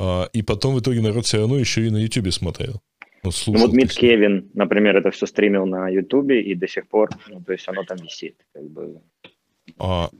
а, и потом в итоге народ все равно еще и на Ютубе смотрел. Ну, Ну, вот есть. Кевин, например, это все стримил на Ютубе, и до сих пор, ну, то есть оно там висит. Как бы. А,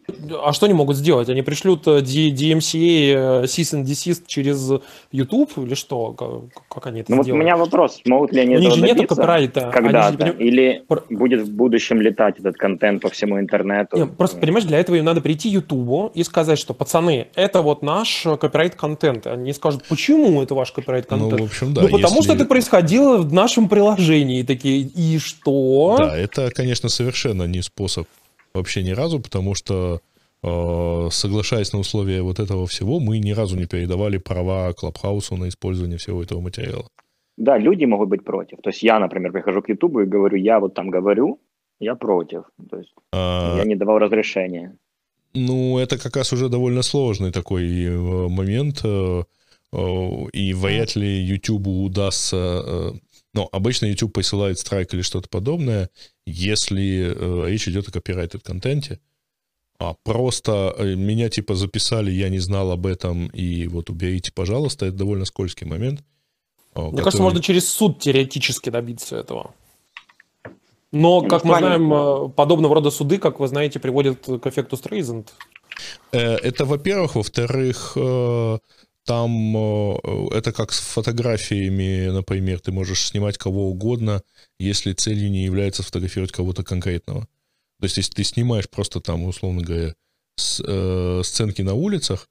А что они могут сделать? Они пришлют э, D- DMCA э, cease and desist через YouTube или что? Как, как они это Ну, вот у сделают? меня вопрос, могут ли они У них этого же нету копирайта. Же когда-то, поним- или Про- будет в будущем летать этот контент по всему интернету? Не, просто, понимаешь, для этого им надо прийти Ютубу и сказать, что, пацаны, это вот наш э, копирайт-контент. Они скажут, почему это ваш ну, копирайт-контент? в общем, да. Ну, потому если- что это происходило в нашем приложении. И такие, и что? Да, это, конечно, совершенно не способ вообще ни разу, потому что э, соглашаясь на условия вот этого всего, мы ни разу не передавали права Клабхаусу на использование всего этого материала. Да, люди могут быть против. То есть я, например, прихожу к Ютубу и говорю, я вот там говорю, я против. То есть А, я не давал разрешения. Ну, это как раз уже довольно сложный такой э, момент, э, и вряд ли YouTube удастся... Ну, обычно YouTube присылает страйк или что-то подобное, если э, речь идет о копирайтед контенте. А просто э, меня типа записали, я не знал об этом, и вот уберите, пожалуйста, это довольно скользкий момент. э, Мне который- кажется, можно через суд теоретически добиться этого. Но, Ну, как мы знаем, э, подобного рода суды, как вы знаете, приводят к эффекту Стрейзенд. Это, во-первых. Во-вторых, э, там э, это как с фотографиями, например, ты можешь снимать кого угодно, если целью не является сфотографировать кого-то конкретного. То есть, если ты снимаешь просто там, условно говоря, с- э, сценки на улицах,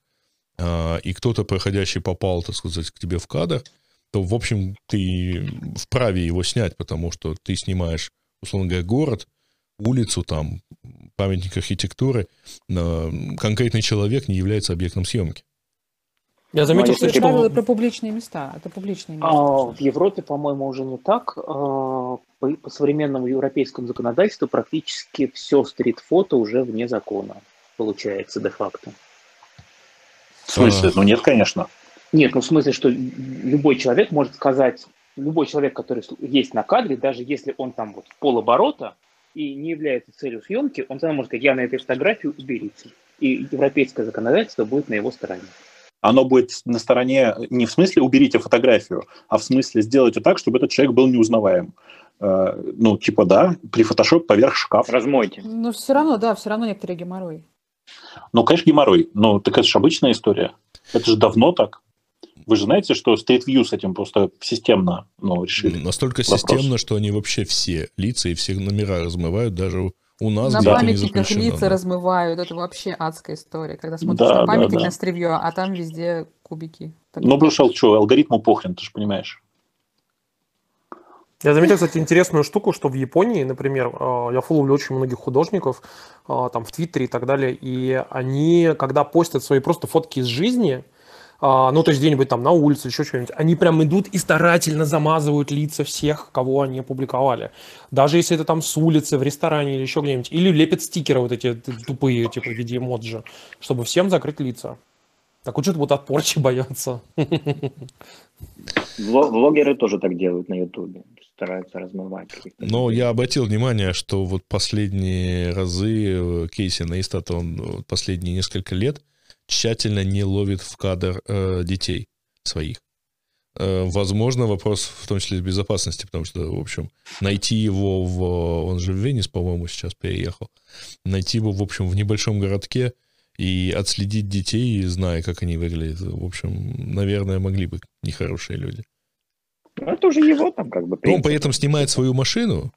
а, и кто-то, проходящий, попал, так сказать, к тебе в кадр, то, в общем, ты вправе его снять, потому что ты снимаешь, условно говоря, город, улицу, там, памятник архитектуры, конкретный человек не является объектом съемки. Я заметил, кстати, это правило что... про публичные места. Это публичные места. А, в Европе, по-моему, уже не так. А, По, по современному европейскому законодательству практически все стрит-фото уже вне закона, получается, де-факто. В смысле? Ну нет, конечно. Нет, ну в смысле, что любой человек может сказать, любой человек, который есть на кадре, даже если он там вот в полоборота и не является целью съемки, он тогда может сказать, я на этой фотографии уберите. И европейское законодательство будет на его стороне. Оно будет на стороне, не в смысле уберите фотографию, а в смысле сделайте так, чтобы этот человек был неузнаваем. Э, Ну, типа, да, при фотошоп поверх шкаф. Размойте. Но все равно, да, все равно некоторые геморрой. Ну, конечно, геморрой. Ну, так это же обычная история. Это же давно так. Вы же знаете, что Street View с этим просто системно ну, решили. Настолько Вопрос. системно, что они вообще все лица и все номера размывают, даже у- нас на не памятниках запрещено. лица да. размывают. Это вообще адская история. Когда смотришь Да, на да, памятник да. на стревью, а там везде кубики. Так Ну, потому что алгоритму похрен, ты же понимаешь. Я заметил, кстати, интересную штуку, что в Японии, например, э, я фолловлю очень многих художников, э, там, в Твиттере и так далее, и они, когда постят свои просто фотки из жизни, а, ну, то есть где-нибудь там на улице, еще что-нибудь, они прям идут и старательно замазывают лица всех, кого они опубликовали. Даже если это там с улицы, в ресторане или еще где-нибудь. Или лепят стикеры вот эти тупые, типа в виде эмоджи, чтобы всем закрыть лица. Так вот что-то вот от порчи боятся. Вло- Влогеры тоже так делают на Ютубе. Стараются размывать. Но я обратил внимание, что вот последние разы э, Кейси Нейстат, он э, последние несколько лет тщательно не ловит в кадр э, детей своих. Э, возможно, вопрос в том числе безопасности, потому что, в общем, найти его в... Он же в Венес, по-моему, сейчас переехал. Найти его, в общем, в небольшом городке и отследить детей, зная, как они выглядят. В общем, наверное, могли бы нехорошие люди. Ну, это уже его там как бы Но он принцип. при этом снимает свою машину,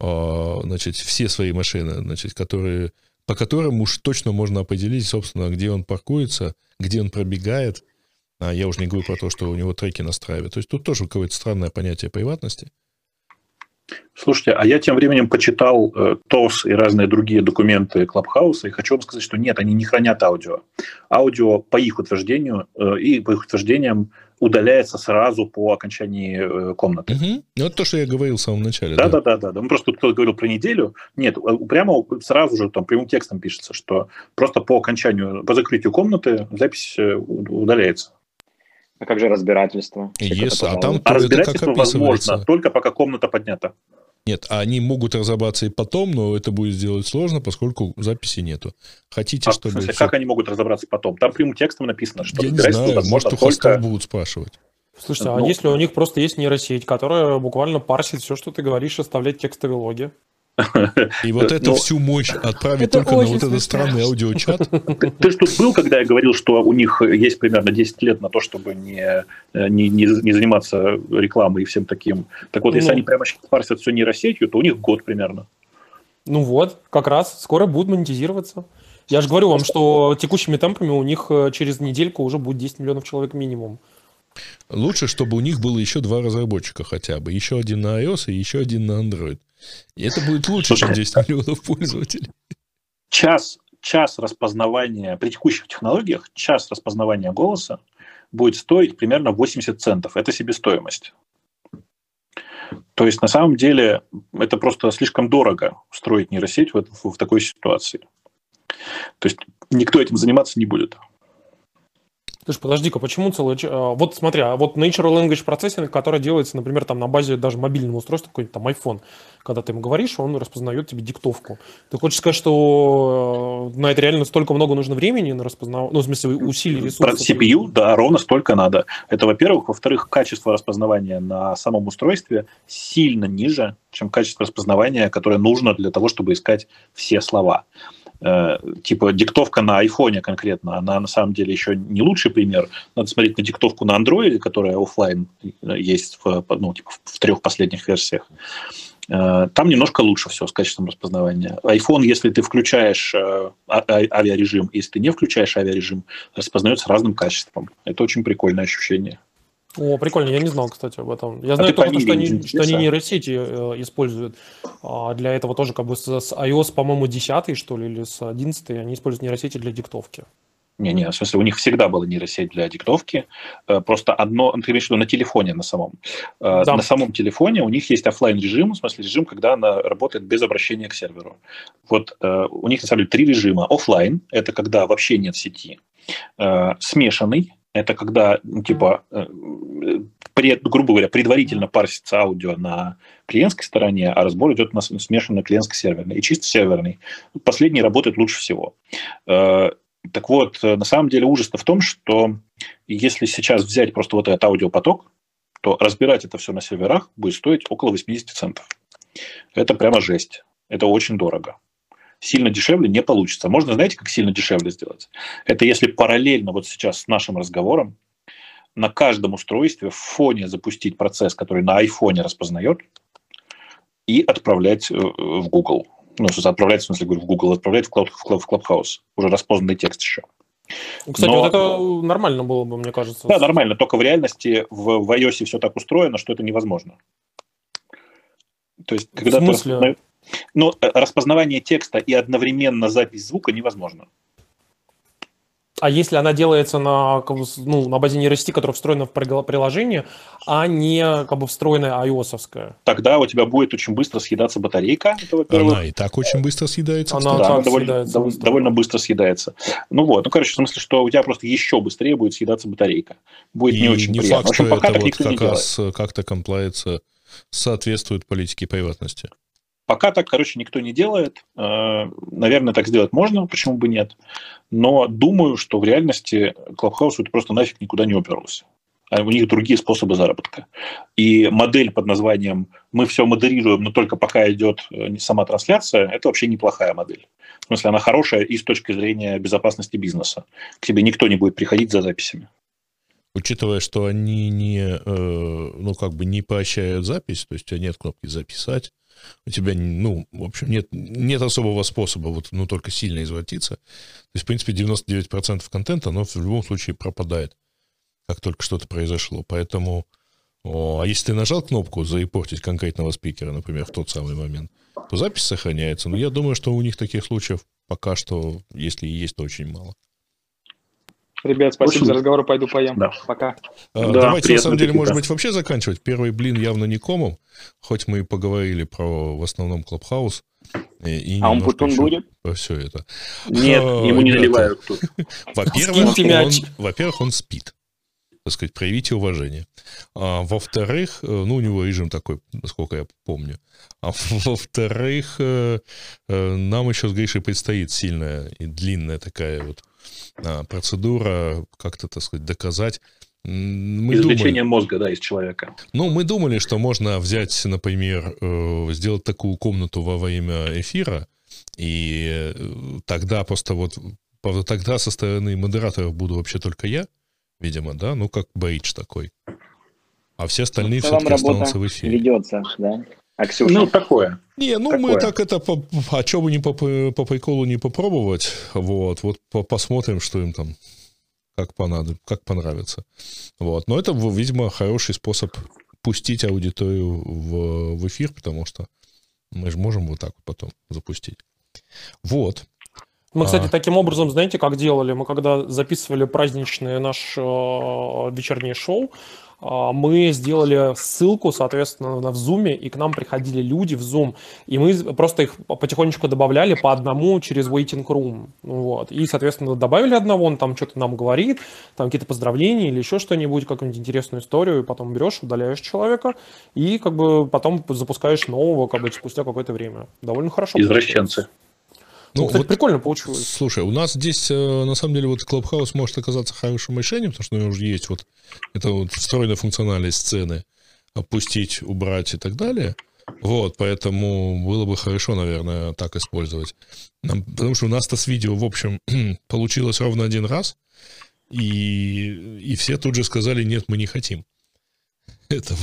а, значит, все свои машины, значит, которые, по которым уж точно можно определить, собственно, где он паркуется, где он пробегает. А я уже не говорю про то, что у него треки настраивают. То есть тут тоже какое-то странное понятие приватности. Слушайте, а я тем временем почитал э, ТОС и разные другие документы Клабхауса, и хочу вам сказать, что нет, они не хранят аудио. Аудио, по их утверждению, э, и по их утверждениям, удаляется сразу по окончании э, комнаты. Мгм. Ну, это то, что я говорил в самом начале. Да, да, да, да, да. Ну, просто тут кто-то говорил про неделю. Нет, э, прямо сразу же там прямым текстом пишется, что просто по окончанию, по закрытию комнаты запись э, удаляется. А как же разбирательство? Если- а там А разбирательство возможно только пока комната поднята. Нет, а они могут разобраться и потом, но это будет сделать сложно, поскольку записи нету. Хотите, А, в чтобы... смысле, всё- как они могут разобраться потом? Там прямым текстом написано, что Я не знаю, может, у хостов только... будут спрашивать. Слушайте, а Ну, если у них просто есть нейросеть, которая буквально парсит все, что ты говоришь, оставлять текстовые логи? И вот эту Ну, всю мощь отправить Это только на вот этот странный аудиочат. Ты, ты ж тут был, когда я говорил, что у них есть примерно 10 лет на то, чтобы не, не, не, не заниматься рекламой и всем таким. Так вот, если Ну. они прямо сейчас парсят все нейросетью, то у них год примерно. Ну вот, как раз, скоро будут монетизироваться. Я же говорю вам, что текущими темпами у них э, через недельку уже будет 10 миллионов человек минимум. Лучше, чтобы у них было еще два разработчика хотя бы. Еще один на iOS и еще один на Android. И это будет лучше, чем 10 миллионов пользователей. Час, час распознавания, при текущих технологиях, час распознавания голоса будет стоить примерно 80 центов. Это себестоимость. То есть, на самом деле, это просто слишком дорого строить нейросеть в, в такой ситуации. То есть, никто этим заниматься не будет. Слушай, подожди-ка, почему целый... а, Вот смотри, а вот Natural Language Processing, который делается, например, там на базе даже мобильного устройства, какой-нибудь там iPhone, когда ты ему говоришь, он распознает тебе диктовку. Ты хочешь сказать, что э, на это реально столько много нужно времени на распознавание, ну, в смысле, усилий, ресурсов? CPU, да, ровно столько надо. Это, во-первых. Во-вторых, качество распознавания на самом устройстве сильно ниже, чем качество распознавания, которое нужно для того, чтобы искать все слова. Э, Типа диктовка на айфоне конкретно, она на самом деле еще не лучший пример. Надо смотреть на диктовку на андроиде, которая офлайн есть в, ну, типа в трех последних версиях. Э, Там немножко лучше все с качеством распознавания. iPhone, если ты включаешь э, а- а- авиарежим, если ты не включаешь авиарежим, распознается разным качеством. Это очень прикольное ощущение. О, прикольно, я не знал, кстати, об этом. Я А знаю только, что они, что они нейросети э, используют. А для этого тоже как бы с, с iOS, по-моему, 10 что ли, или с 11 они используют нейросети для диктовки. Не-не, в смысле, у них всегда была нейросеть для диктовки. Э, просто одно, ты имеешь в виду на телефоне на самом. Э, да. На самом телефоне у них есть офлайн режим в смысле режим, когда она работает без обращения к серверу. Вот э, у них на самом деле три режима. Офлайн – это когда вообще нет сети. Смешанный – это когда, ну, типа, пред, грубо говоря, предварительно парсится аудио на клиентской стороне, а разбор идет на смешанный клиентско-серверный. И чисто серверный. Последний работает лучше всего. Так вот, э, на самом деле ужас-то в том, что если сейчас взять просто вот этот аудиопоток, то разбирать это все на серверах будет стоить около 80 центов. Это прямо жесть. Это очень дорого. Сильно дешевле не получится. Можно, знаете, как сильно дешевле сделать? Это если параллельно вот сейчас с нашим разговором на каждом устройстве в фоне запустить процесс, который на айфоне распознает, и отправлять э, в Google ну, отправлять, в смысле, говорю, в Google, отправлять в, Cloud, в, Cloud, в Clubhouse. Уже распознанный текст еще. Кстати, Но... вот это нормально было бы, мне кажется. Да, нормально. Только в реальности в, в iOS все так устроено, что это невозможно. То есть, когда в смысле? Ты Ну, э, распознавание текста и одновременно запись звука невозможно. А если она делается на, ну, на базе нейросети, которая встроена в приложение, а не как бы встроенная ios -овская? Тогда у тебя будет очень быстро съедаться батарейка. Это, она и так очень быстро съедается. Она да, так довольно, съедается быстро. довольно быстро съедается. Ну вот, ну короче, в смысле, что у тебя просто еще быстрее будет съедаться батарейка. Будет и не очень не приятно. Факт, в общем, пока это так вот как раз как-то комплается, соответствует политике приватности. Пока так, короче, никто не делает. Э, наверное, так сделать можно, почему бы нет. Но думаю, что в реальности Clubhouse это просто нафиг никуда не уперлось. А у них другие способы заработка. И модель под названием «мы все модерируем, но только пока идет э, сама трансляция» – это вообще неплохая модель. В смысле, она хорошая и с точки зрения безопасности бизнеса. К тебе никто не будет приходить за записями. Учитывая, что они не, э, ну, как бы не поощряют запись, то есть у тебя нет кнопки «записать», у тебя, ну, в общем, нет, нет особого способа вот, ну, только сильно извратиться. То есть, в принципе, 99% контента, но в любом случае пропадает, как только что-то произошло. Поэтому, о, а если ты нажал кнопку «Заипортить конкретного спикера», например, в тот самый момент, то запись сохраняется. Но я думаю, что у них таких случаев пока что, если и есть, то очень мало. Ребят, спасибо Очень... за разговор, пойду поем. Да. Пока. А, да, Давайте, на самом деле, может быть, вообще заканчивать. Первый блин явно не комом, хоть мы и поговорили про, в основном, Клабхаус. И а он потом будет? Про все это. Нет, а, ему не наливают тут. Во-первых, он, во-первых, он спит. Так сказать, проявите уважение. А, во-вторых, э, ну, у него режим такой, насколько я помню. А во-вторых, э, э, нам еще с Гришей предстоит сильная и длинная такая вот а, процедура как-то, так сказать, доказать. Мы Извлечение думали, мозга, да, из человека. Ну, мы думали, что можно взять, например, сделать такую комнату во время эфира, и тогда просто вот тогда со стороны модераторов буду вообще только я, видимо, да, ну как бейдж такой. А все остальные ну, все-таки останутся в эфире. Ведется, да. А Ксюша? Ну, такое. Не, ну такое. мы так это, по, а что бы не по, по приколу не попробовать, вот, вот по, посмотрим, что им там, как, понадоб, как понравится. Вот, но это, видимо, хороший способ пустить аудиторию в, в эфир, потому что мы же можем вот так вот потом запустить. Вот. Мы, кстати, а... таким образом, знаете, как делали? Мы когда записывали праздничное наше э, вечернее шоу, а, мы сделали ссылку, соответственно, в Zoom, и к нам приходили люди в Zoom, и мы просто их потихонечку добавляли по одному через waiting room, вот, и, соответственно, добавили одного, он там что-то нам говорит, там какие-то поздравления или еще что-нибудь, какую-нибудь интересную историю, и потом берешь, удаляешь человека, и как бы потом запускаешь нового, как бы спустя какое-то время. Довольно хорошо. Извращенцы. Получилось. Ну, ну, кстати, вот, прикольно получилось. Слушай, у нас здесь, э, на самом деле, вот Clubhouse может оказаться хорошим решением, потому что у него уже есть вот это вот встроенная функциональность сцены, опустить, убрать и так далее. Вот, поэтому было бы хорошо, наверное, так использовать. Нам, потому что у нас-то с видео, в общем, получилось ровно один раз, и, и все тут же сказали, нет, мы не хотим этого.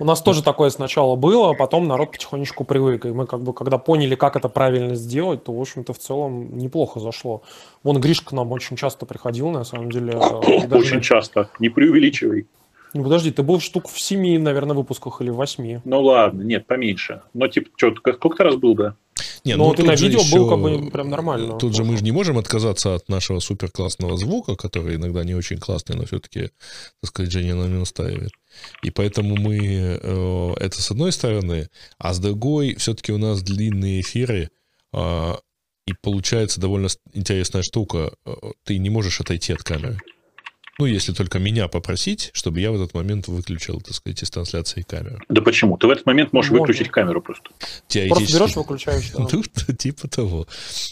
У нас тоже такое сначала было, а потом народ потихонечку привык. И мы как бы, когда поняли, как это правильно сделать, то, в общем-то, в целом неплохо зашло. Вон Гришка к нам очень часто приходил, на самом деле. Очень даже... часто, не преувеличивай. Ну, подожди, ты был штук в семи, наверное, выпусках или в восьми. Ну ладно, нет, поменьше. Но типа, что, сколько раз был, да? Не, Но ну, и тут на видео еще- был как бы прям нормально. Тут же мы же не можем отказаться от нашего супер классного звука, который иногда не очень классный, но все-таки, так сказать, Женя на нем настаивает. И поэтому мы э, это с одной стороны, а с другой все-таки у нас длинные эфиры, а, и получается довольно интересная штука. Э, Ты не можешь отойти от камеры. Ну, если только меня попросить, чтобы я в этот момент выключил, так сказать, из трансляции камеру. Да почему? Ты в этот момент можешь Можно. выключить камеру просто. Просто Теоретически. берешь, выключаешь. да. Ну, типа того.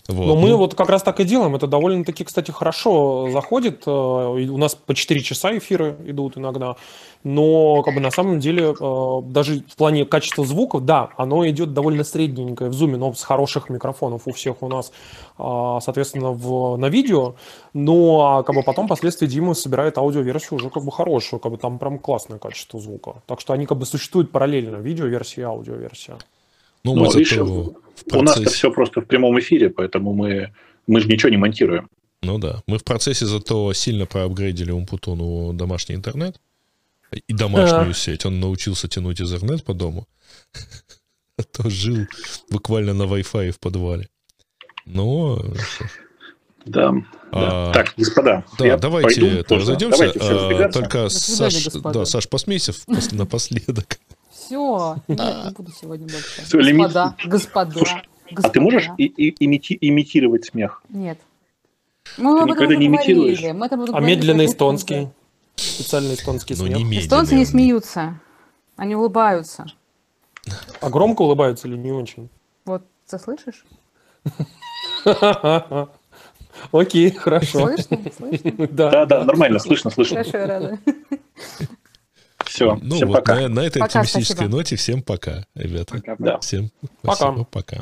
Вот. Но мы Ну, вот как раз так и делаем. Это довольно-таки, кстати, хорошо заходит. Э, У нас по 4 часа эфиры идут иногда. Но как бы на самом деле э, даже в плане качества звука, да, оно идет довольно средненькое в зуме, но с хороших микрофонов у всех у нас, а, соответственно, в, на видео. Но а, как бы потом впоследствии Дима собирает аудиоверсию уже как бы хорошую, как бы там прям классное качество звука. Так что они как бы существуют параллельно, видеоверсия и аудиоверсия. ну, Ну, мы видишь, в У нас-то все просто в прямом эфире, поэтому мы, мы же ничего не монтируем. Ну да. Мы в процессе зато сильно проапгрейдили Умпутону домашний интернет и домашнюю А. сеть. Он научился тянуть Ethernet по дому. А то жил буквально на Wi-Fi в подвале. Но, Да. А, да. Так, господа, да, я давайте пойду это, тоже. разойдемся. Давайте все А. Только, Саш, да, Саш, посмейся в- пос- напоследок. Все, нет, не буду сегодня больше. Лимит- Господа, господа, Слушай, господа. А ты можешь и- и- имити- имитировать смех? Нет. Мы об этом не имитируешь? говорили. Мы об этом А медленный эстонский? Специальный эстонский Ну, смех. не. Эстонцы не смеются. Они улыбаются. А громко улыбаются или не очень? Вот, ты слышишь? Окей, хорошо. Слышно? Слышно? Да. Да, да, нормально, слышно, слышно. Хорошо, рада. Все, Ну всем вот пока. на, на этой Пока, оптимистической спасибо. ноте всем пока, ребята. Пока. Да. Всем Пока. спасибо, пока.